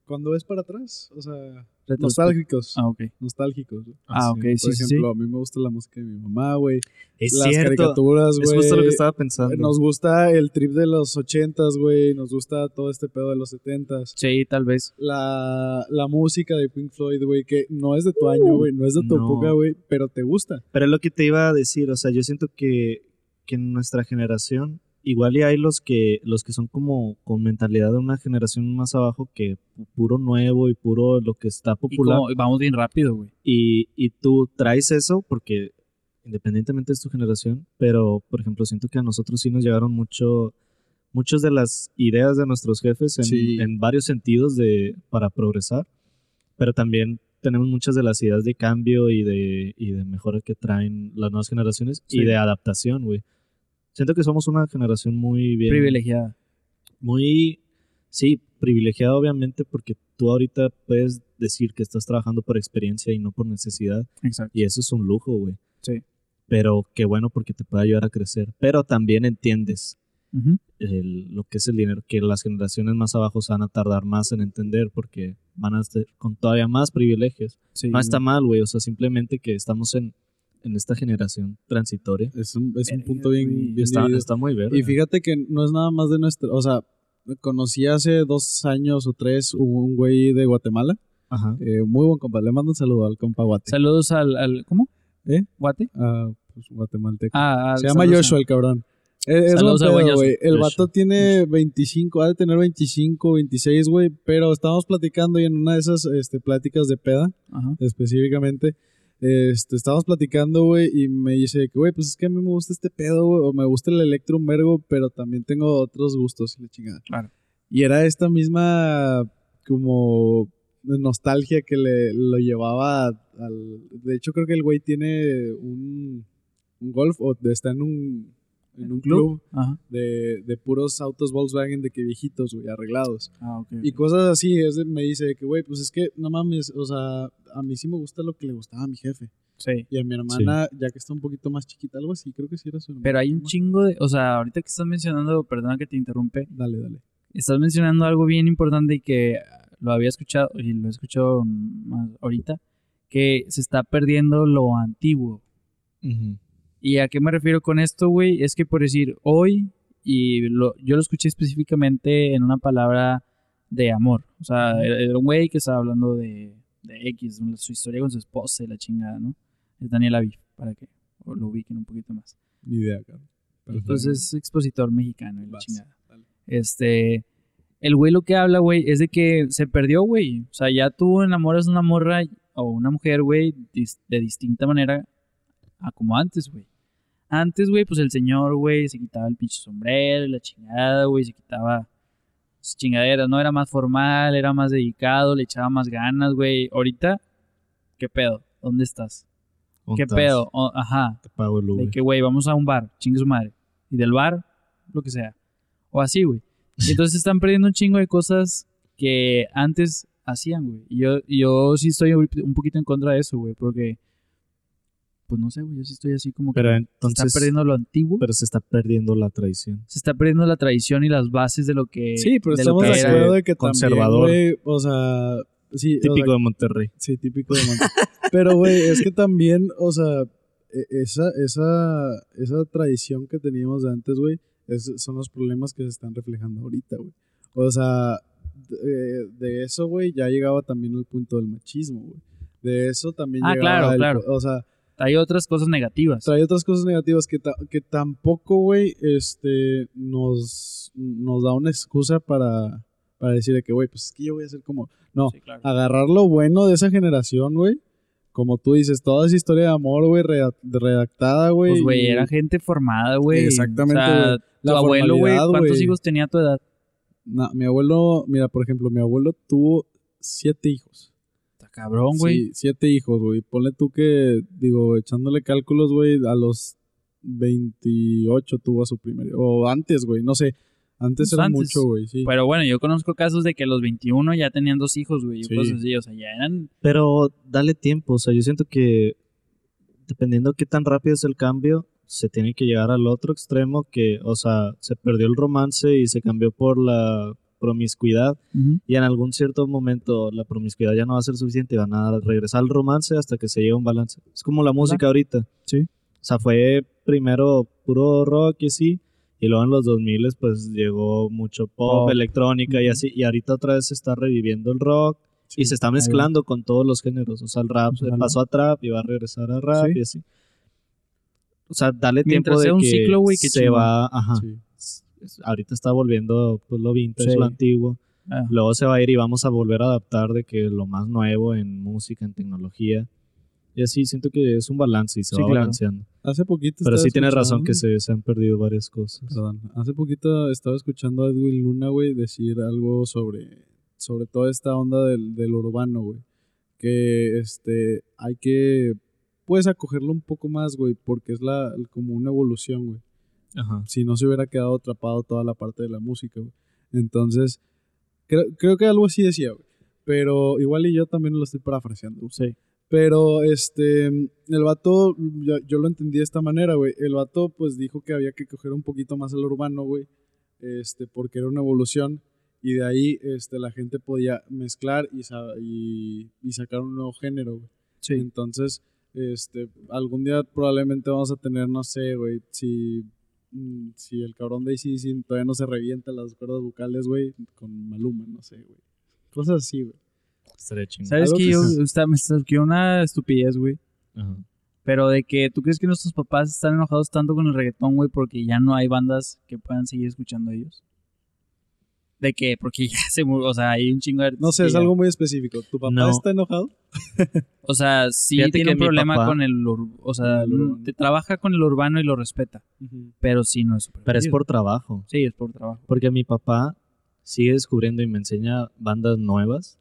cuando ves para atrás, o sea, nostálgicos, Ah, ok. nostálgicos. Ah, ok, Por sí, sí, sí. ejemplo, a mí me gusta la música de mi mamá, güey. Es Las cierto. caricaturas, güey. Es justo lo que estaba pensando. Nos gusta el trip de los ochentas, güey. Nos gusta todo este pedo de los setentas. Sí, tal vez. La, la música de Pink Floyd, güey, que no es de tu año, güey, no es de tu No. época, güey, pero te gusta. Pero es lo que te iba a decir, o sea, yo siento que, que en nuestra generación, igual y hay los que, los que son como con mentalidad de una generación más abajo que pu- puro nuevo y puro lo que está Y popular. como vamos bien rápido, güey. Y, y tú traes eso porque independientemente es tu generación, pero por ejemplo siento que a nosotros sí nos llegaron mucho, muchas de las ideas de nuestros jefes en, Sí. en varios sentidos de, para progresar, pero también tenemos muchas de las ideas de cambio y de, y de mejora que traen las nuevas generaciones Sí. y de adaptación, güey. Siento que somos una generación muy bien Privilegiada. muy, sí, privilegiado obviamente porque tú ahorita puedes decir que estás trabajando por experiencia y no por necesidad Exacto. y eso es un lujo, güey. Sí. Pero qué bueno porque te puede ayudar a crecer. Pero también entiendes el- lo que es el dinero, que las generaciones más abajo se van a tardar más en entender porque van a estar con todavía más privilegios. Sí, no está mal, güey, o sea, simplemente que estamos en, en esta generación transitoria. Es un, es un punto bien, bien Está, muy verde. Y fíjate que no es nada más de nuestra, o sea, conocí hace dos años o tres un güey de Guatemala, Ajá. eh, muy buen compa, le mando un saludo al compa Guate. Saludos al, al- ¿Cómo? ¿Eh? ¿Guate? Ah, pues guatemalteco. Ah, ah, Se llama a- Joshua el cabrón. Es, es pedo, Joshua. güey. El vato tiene 25, ha de tener 25, 26, güey. Pero estábamos platicando y en una de esas este, pláticas de peda, Ajá. específicamente, este, estábamos platicando, güey, y me dice que, güey, pues es que a mí me gusta este pedo, güey, o me gusta el electro vergo, pero también tengo otros gustos y la chingada. Claro. Y era esta misma, como, nostalgia que le lo llevaba al... De hecho, creo que el güey tiene un, un golf, o está en un, en un club de, de puros autos Volkswagen de que viejitos, güey, arreglados. Ah, ok. Y cosas así, es de- me dice que, güey, pues es que, no mames, o sea, a mí sí me gusta lo que le gustaba a mi jefe. Sí. Y a mi hermana, ya que está un poquito más chiquita, algo así, creo que sí era su hermana. Pero hay un chingo de. O sea, ahorita que estás mencionando, perdona que te interrumpe, Dale, dale. estás mencionando algo bien importante y que lo había escuchado y lo he escuchado más ahorita, que se está perdiendo lo antiguo. Ujú. ¿Y a qué me refiero con esto, güey? Es que por decir hoy, y lo- yo lo escuché específicamente en una palabra de amor. O sea, era un güey que estaba hablando de, de X, su historia con su esposa y la chingada, ¿no? Es Daniel Aviv, para que lo ubiquen un poquito más. Ni idea, cabrón. Bien. es expositor mexicano y la Vas, chingada. dale. Este, el güey lo que habla, güey, es de que se perdió, güey. O sea, ya tú enamoras una morra o una mujer, güey, de distinta manera a como antes, güey. Antes, güey, pues el señor, güey, se quitaba el pinche sombrero la chingada, güey, se quitaba sus chingaderas, ¿no? Era más formal, era más dedicado, le echaba más ganas, güey. Ahorita, ¿qué pedo? ¿Dónde estás? ¿Qué pedo? O- ajá, Te pago el Uber. de que, güey, vamos a un bar, chingue su madre. Y del bar, lo que sea. O así, güey. Entonces están perdiendo un chingo de cosas que antes hacían, güey. Y yo, y yo sí estoy un poquito en contra de eso, güey, porque pues no sé, güey, yo sí estoy así como que Pero se entonces. está perdiendo lo antiguo, Pero se está perdiendo la tradición. se está perdiendo la tradición y las bases de lo que Sí, pero de estamos de acuerdo de que conservador. también, güey, o sea, sí, o sea, Típico de Monterrey. Sí, típico de Monterrey. Pero, güey, es que también, o sea, e- esa, esa, esa tradición que teníamos de antes, güey, son los problemas que se están reflejando ahorita, güey. O sea, de, de eso, güey, ya llegaba también el punto del machismo, güey. De eso también Ah, llegaba claro, el- claro. O sea, Hay otras cosas negativas. trae otras cosas negativas que, ta- que tampoco, güey, este, nos, nos da una excusa para, para decir de que, güey, pues es que yo voy a ser como... No, Sí, claro. agarrar lo bueno de esa generación, güey. Como tú dices, toda esa historia de amor, güey, reda- redactada, güey. Pues, güey, y- era gente formada, güey. Exactamente, O sea, tu abuelo, güey, ¿cuántos hijos tenía a tu edad? Na- mi abuelo, mira, por ejemplo, mi abuelo tuvo siete hijos. Cabrón, güey. Sí, siete hijos, güey. Ponle tú que, digo, echándole cálculos, güey, a los 28 tuvo a su primer... O antes, güey, no sé. Antes Pues era antes. mucho, güey, sí. Pero bueno, yo conozco casos de que a los 21 ya tenían dos hijos, güey. y Sí. cosas así, o sea, ya eran... Pero dale tiempo, o sea, yo siento que dependiendo qué tan rápido es el cambio, se tiene que llegar al otro extremo que, o sea, se perdió el romance y se cambió por la promiscuidad y en algún cierto momento la promiscuidad ya no va a ser suficiente y van a regresar al romance hasta que se llegue a un balance. Es como la música ahorita. Sí. O sea, fue primero puro rock y sí, y luego en los 2000 pues llegó mucho pop, electrónica y así, y ahorita otra vez se está reviviendo el rock y se está mezclando con todos los géneros. O sea, el rap se Ojalá. pasó a trap y va a regresar a rap Sí. y así. O sea, dale Mientras tiempo de sea un que ciclo, se va, ajá. Sí. Ahorita está volviendo pues lo vintage, Sí. lo antiguo. Ah, Luego se va a ir y vamos a volver a adaptar de que lo más nuevo en música, en tecnología. Y así siento que es un balance y se Sí, va claro. balanceando. Hace poquito Pero sí tienes razón que se, se han perdido varias cosas. Perdón. Hace poquito estaba escuchando a Edwin Luna, güey, decir algo sobre, sobre toda esta onda del, del urbano, güey. Que este hay que, pues, acogerlo un poco más, güey, porque es la, como una evolución, güey. Ajá. Si no se hubiera quedado atrapado toda la parte de la música, güey. Entonces, creo, creo que algo así decía, güey. Pero igual y yo también lo estoy parafraseando. sí. Pero este, el vato, yo, yo lo entendí de esta manera, güey. El vato, pues dijo que había que coger un poquito más el urbano, güey. Este, porque era una evolución. Y de ahí, este, la gente podía mezclar y, sa- y, y sacar un nuevo género, güey. Sí. Entonces, este, algún día probablemente vamos a tener, no sé, güey, si, si el cabrón de ACDC todavía no se revienta las cuerdas vocales, güey, con Maluma, no sé, güey. Cosas así, güey. Estaría chingón. ¿Sabes que que yo se- está, me surgió una estupidez, güey? Ajá. Pero de que tú crees que nuestros papás están enojados tanto con el reggaetón, güey, porque ya no hay bandas que puedan seguir escuchando ellos. De que, porque ya se murió, o sea, hay un chingo de... No sé, es algo muy específico. ¿Tu papá No. está enojado? O sea, sí Fíjate tiene un problema papá- con el... O sea, El urbano. te trabaja con el urbano y lo respeta. Pero sí no es Pero es por trabajo. Sí, es por trabajo. Porque mi papá sigue descubriendo y me enseña bandas nuevas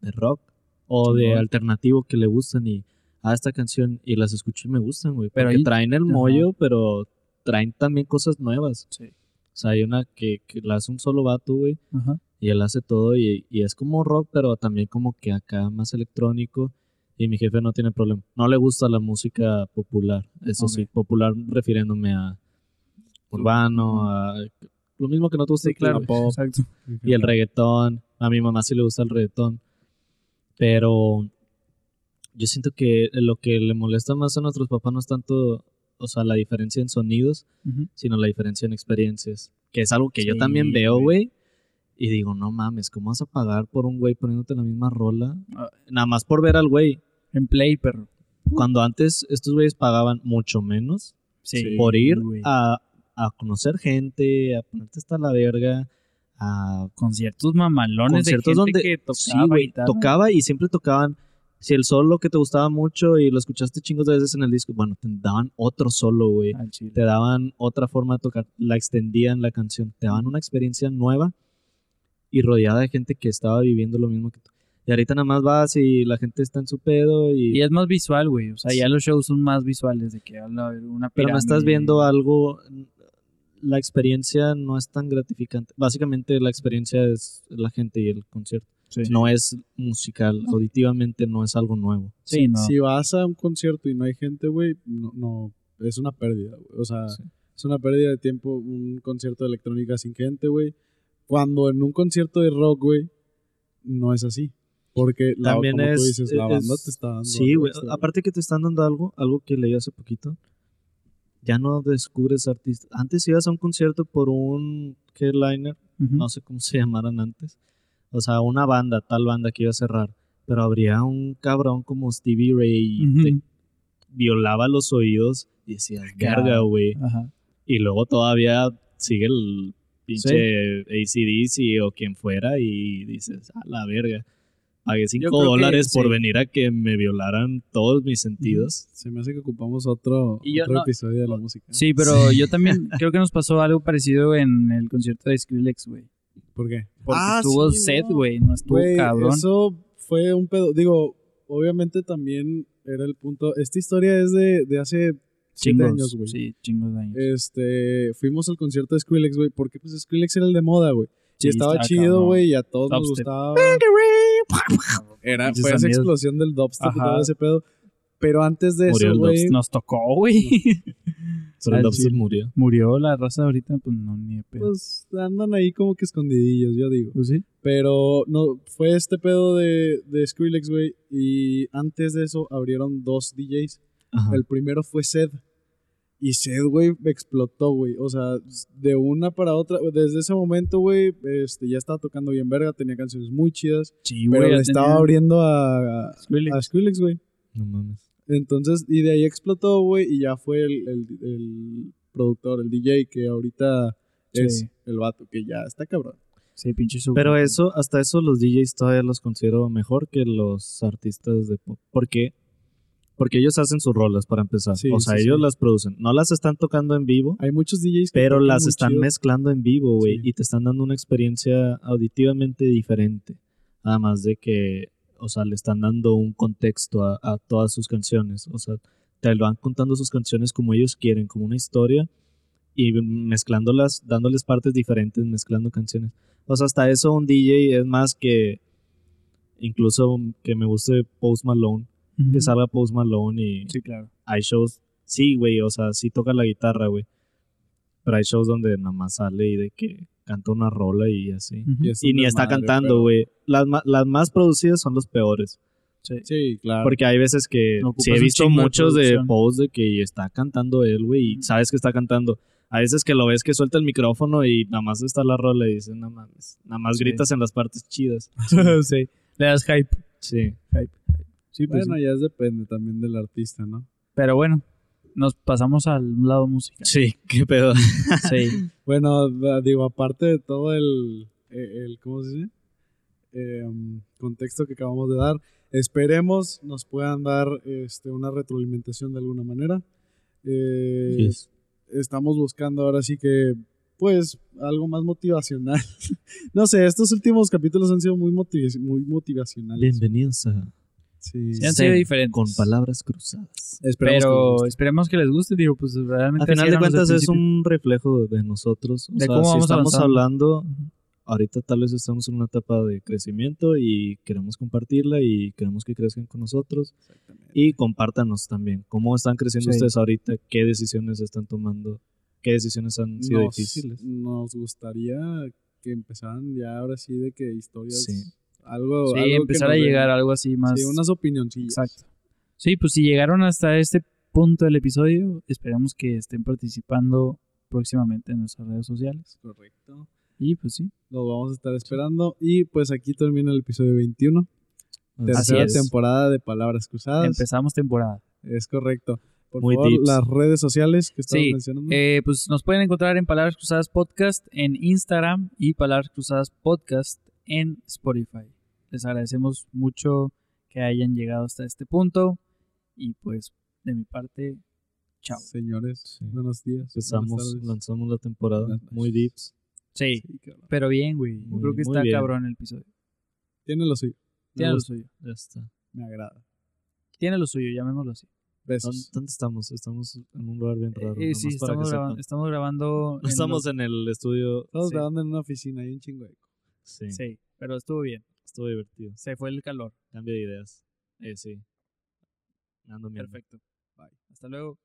de rock o de alternativo que le gustan y a esta canción y las escucho y me gustan, güey. Pero Porque ahí- traen el mollo, pero traen también cosas nuevas. Sí. O sea, hay una que, que la hace un solo vato, güey, Ajá. y él hace todo y, y es como rock, pero también como que acá más electrónico. Y mi jefe no tiene problema. No le gusta la música popular. Eso sí, popular refiriéndome a urbano, a lo mismo que no te gusta Sí, claro. el pop Exacto. y el reggaetón. A mi mamá sí le gusta el reggaetón. Pero yo siento que lo que le molesta más a nuestros papás no es tanto, o sea, la diferencia en sonidos, sino la diferencia en experiencias. Que es algo que yo también veo, güey. Y digo, no mames, ¿cómo vas a pagar por un güey poniéndote la misma rola? Ah. Nada más por ver al güey. En Play, perro. Cuando antes estos güeyes pagaban mucho menos Sí. por ir a, a conocer gente, a ponerte hasta la verga, a conciertos mamalones conciertos de gente donde que sí, guitarra. tocaba y siempre tocaban si el solo que te gustaba mucho y lo escuchaste chingos de veces en el disco, bueno, te daban otro solo, güey. Te daban otra forma de tocar, la extendían la canción, te daban una experiencia nueva y rodeada de gente que estaba viviendo lo mismo que tú. Y ahorita nada más vas y la gente está en su pedo y, Y es más visual, güey. O sea, ya los shows son más visuales de que una pero no estás pirámide. viendo algo la experiencia no es tan gratificante. Básicamente la experiencia es la gente y el concierto. Sí. No es musical, auditivamente no es algo nuevo. Sí, no. Si vas a un concierto y no hay gente, güey, no, no, es una pérdida. O sea, Sí. es una pérdida de tiempo un concierto de electrónica sin gente, güey. Cuando en un concierto de rock, güey, no es así. Porque la, También como tú es- dices, la es- banda te está dando. Sí, güey. Aparte que te están dando algo, algo que leí hace poquito. Ya no descubres artistas. Antes ibas a un concierto por un headliner, no sé cómo se llamaran antes. O sea, una banda, tal banda que iba a cerrar. Pero habría un cabrón como Stevie Ray y te violaba los oídos y decías, Claro. verga, güey. Ajá. Y luego todavía sigue el pinche ACDC o quien fuera y dices, a la verga. Pagué 5 creo que dólares por sí. venir a que me violaran todos mis sentidos. Se me hace que ocupamos otro, no- episodio de la música. Sí, pero yo también creo que nos pasó algo parecido en el concierto de Skrillex, güey. ¿Por qué? Porque Ah, estuvo sí, set, no. güey. No estuvo Güey, cabrón. Eso fue un pedo. Digo, obviamente también era el punto. Esta historia es de, de hace Chingos. años, güey. Sí, chingos de años. Este, fuimos al concierto de Skrillex, güey, porque pues Skrillex era el de moda, güey. Sí, y estaba chido, güey, y a todos nos Dubstep. gustaba. Era, fue esa explosión del dubstep y Ajá. todo ese pedo. Pero antes de Murió eso, güey. Nos tocó, güey. Pero el Al dubstep chile. murió. Murió la raza ahorita, pues no, ni de pedo. pues andan ahí como que escondidillos, yo digo. Pues sí. Pero no, fue este pedo de, de Skrillex, güey. Y antes de eso abrieron dos DJs. Ajá. El primero fue Sed. Y Sed, güey, explotó, güey. O sea, de una para otra. Desde ese momento, güey, este, ya estaba tocando bien verga. Tenía canciones muy chidas. Sí, Pero güey. le ya estaba abriendo a, a Skrillex, güey. No mames. Entonces, y de ahí explotó, güey. Y ya fue el, el, el productor, el DJ, que ahorita es Sí. el vato, que ya está cabrón. Sí, pinche su. Pero eso, hasta eso los DJs todavía los considero mejor que los artistas de pop. ¿Por qué? Porque ellos hacen sus rolas para empezar. Sí, o sea, sí, ellos sí. las producen. No las están tocando en vivo, Hay muchos DJs que pero las están chido. mezclando en vivo, güey. Sí. Y te están dando una experiencia auditivamente diferente. Además de que, o sea, le están dando un contexto a, a todas sus canciones. O sea, te van contando sus canciones como ellos quieren, como una historia. Y mezclándolas, dándoles partes diferentes, mezclando canciones. O sea, hasta eso un DJ es más que incluso que me guste Post Malone, Ujú. que salga Post Malone y Sí, claro. hay shows, sí, güey, o sea, sí toca la guitarra, güey. Pero hay shows donde nada más sale y de que canta una rola y así. Y, es Y un ni está desmadre, cantando, pero- güey. Las, ma- las más producidas son los peores. Sí. Sí, claro. Porque hay veces que Ocupas sí he visto de muchos de, producción. posts de que está cantando él, güey, y sabes que está cantando. A veces que lo ves que suelta el micrófono y nada más está la rola y dices, nada más, nada más Sí. gritas en las partes chidas. sí. Le das hype. Sí. Sí, pues Bueno, sí. ya depende también del artista, ¿no? Pero bueno, nos pasamos al lado musical. Sí, qué pedo. Sí. Bueno, digo, aparte de todo el, eh, el ¿cómo se dice? Eh, contexto que acabamos de dar, esperemos nos puedan dar este, una retroalimentación de alguna manera. Eh, Yes. Estamos buscando ahora sí que, pues, algo más motivacional. no sé, estos últimos capítulos han sido muy, motiva- muy motivacionales. Bienvenidos a Sí. Sí, han sido diferentes. con palabras cruzadas. Esperemos que les Pero guste. esperemos que les guste, digo, pues realmente. Al final de cuentas es un reflejo de nosotros. O De sea, cómo si vamos estamos avanzando. hablando, ahorita tal vez estamos en una etapa de crecimiento y queremos compartirla y queremos que crezcan con nosotros. Y compártanos también cómo están creciendo Sí. ustedes ahorita, qué decisiones están tomando, qué decisiones han sido nos, difíciles. Nos gustaría que empezaran ya ahora sí de que historias. Sí. Algo. Sí, algo empezar a llegar a algo así más. Sí, unas opinioncillas. Exacto. Sí, pues si llegaron hasta este punto del episodio, esperamos que estén participando próximamente en nuestras redes sociales. Correcto. Y pues sí, Los vamos a estar esperando. Y pues aquí termina el episodio 21. Así Tercera es. temporada de Palabras Cruzadas. empezamos temporada. Es correcto. Por Muy favor, las redes sociales que estabas Sí, mencionando. Eh, pues nos pueden encontrar en Palabras Cruzadas Podcast en Instagram y Palabras Cruzadas Podcast en Spotify. Les agradecemos mucho que hayan llegado hasta este punto. Y pues, de mi parte, chao. Señores, Sí. buenos días. Empezamos, lanzamos la temporada muy deeps. Sí, pero bien, güey. Yo creo que está bien. cabrón el episodio. Tiene lo suyo. Tiene lo suyo. Ya está. Me agrada. Tiene lo suyo, llamémoslo así. Besos. ¿Dónde estamos? Estamos en un lugar bien raro. Eh, sí, nomás para que estamos, grabando, estamos grabando. Estamos en el estudio. Estamos sí. grabando en una oficina, hay un chingo de. Sí, Sí, pero estuvo bien. estuvo divertido. Se fue el calor. Cambio de ideas. Eh, sí. Ando. Perfecto. Bye. Hasta luego.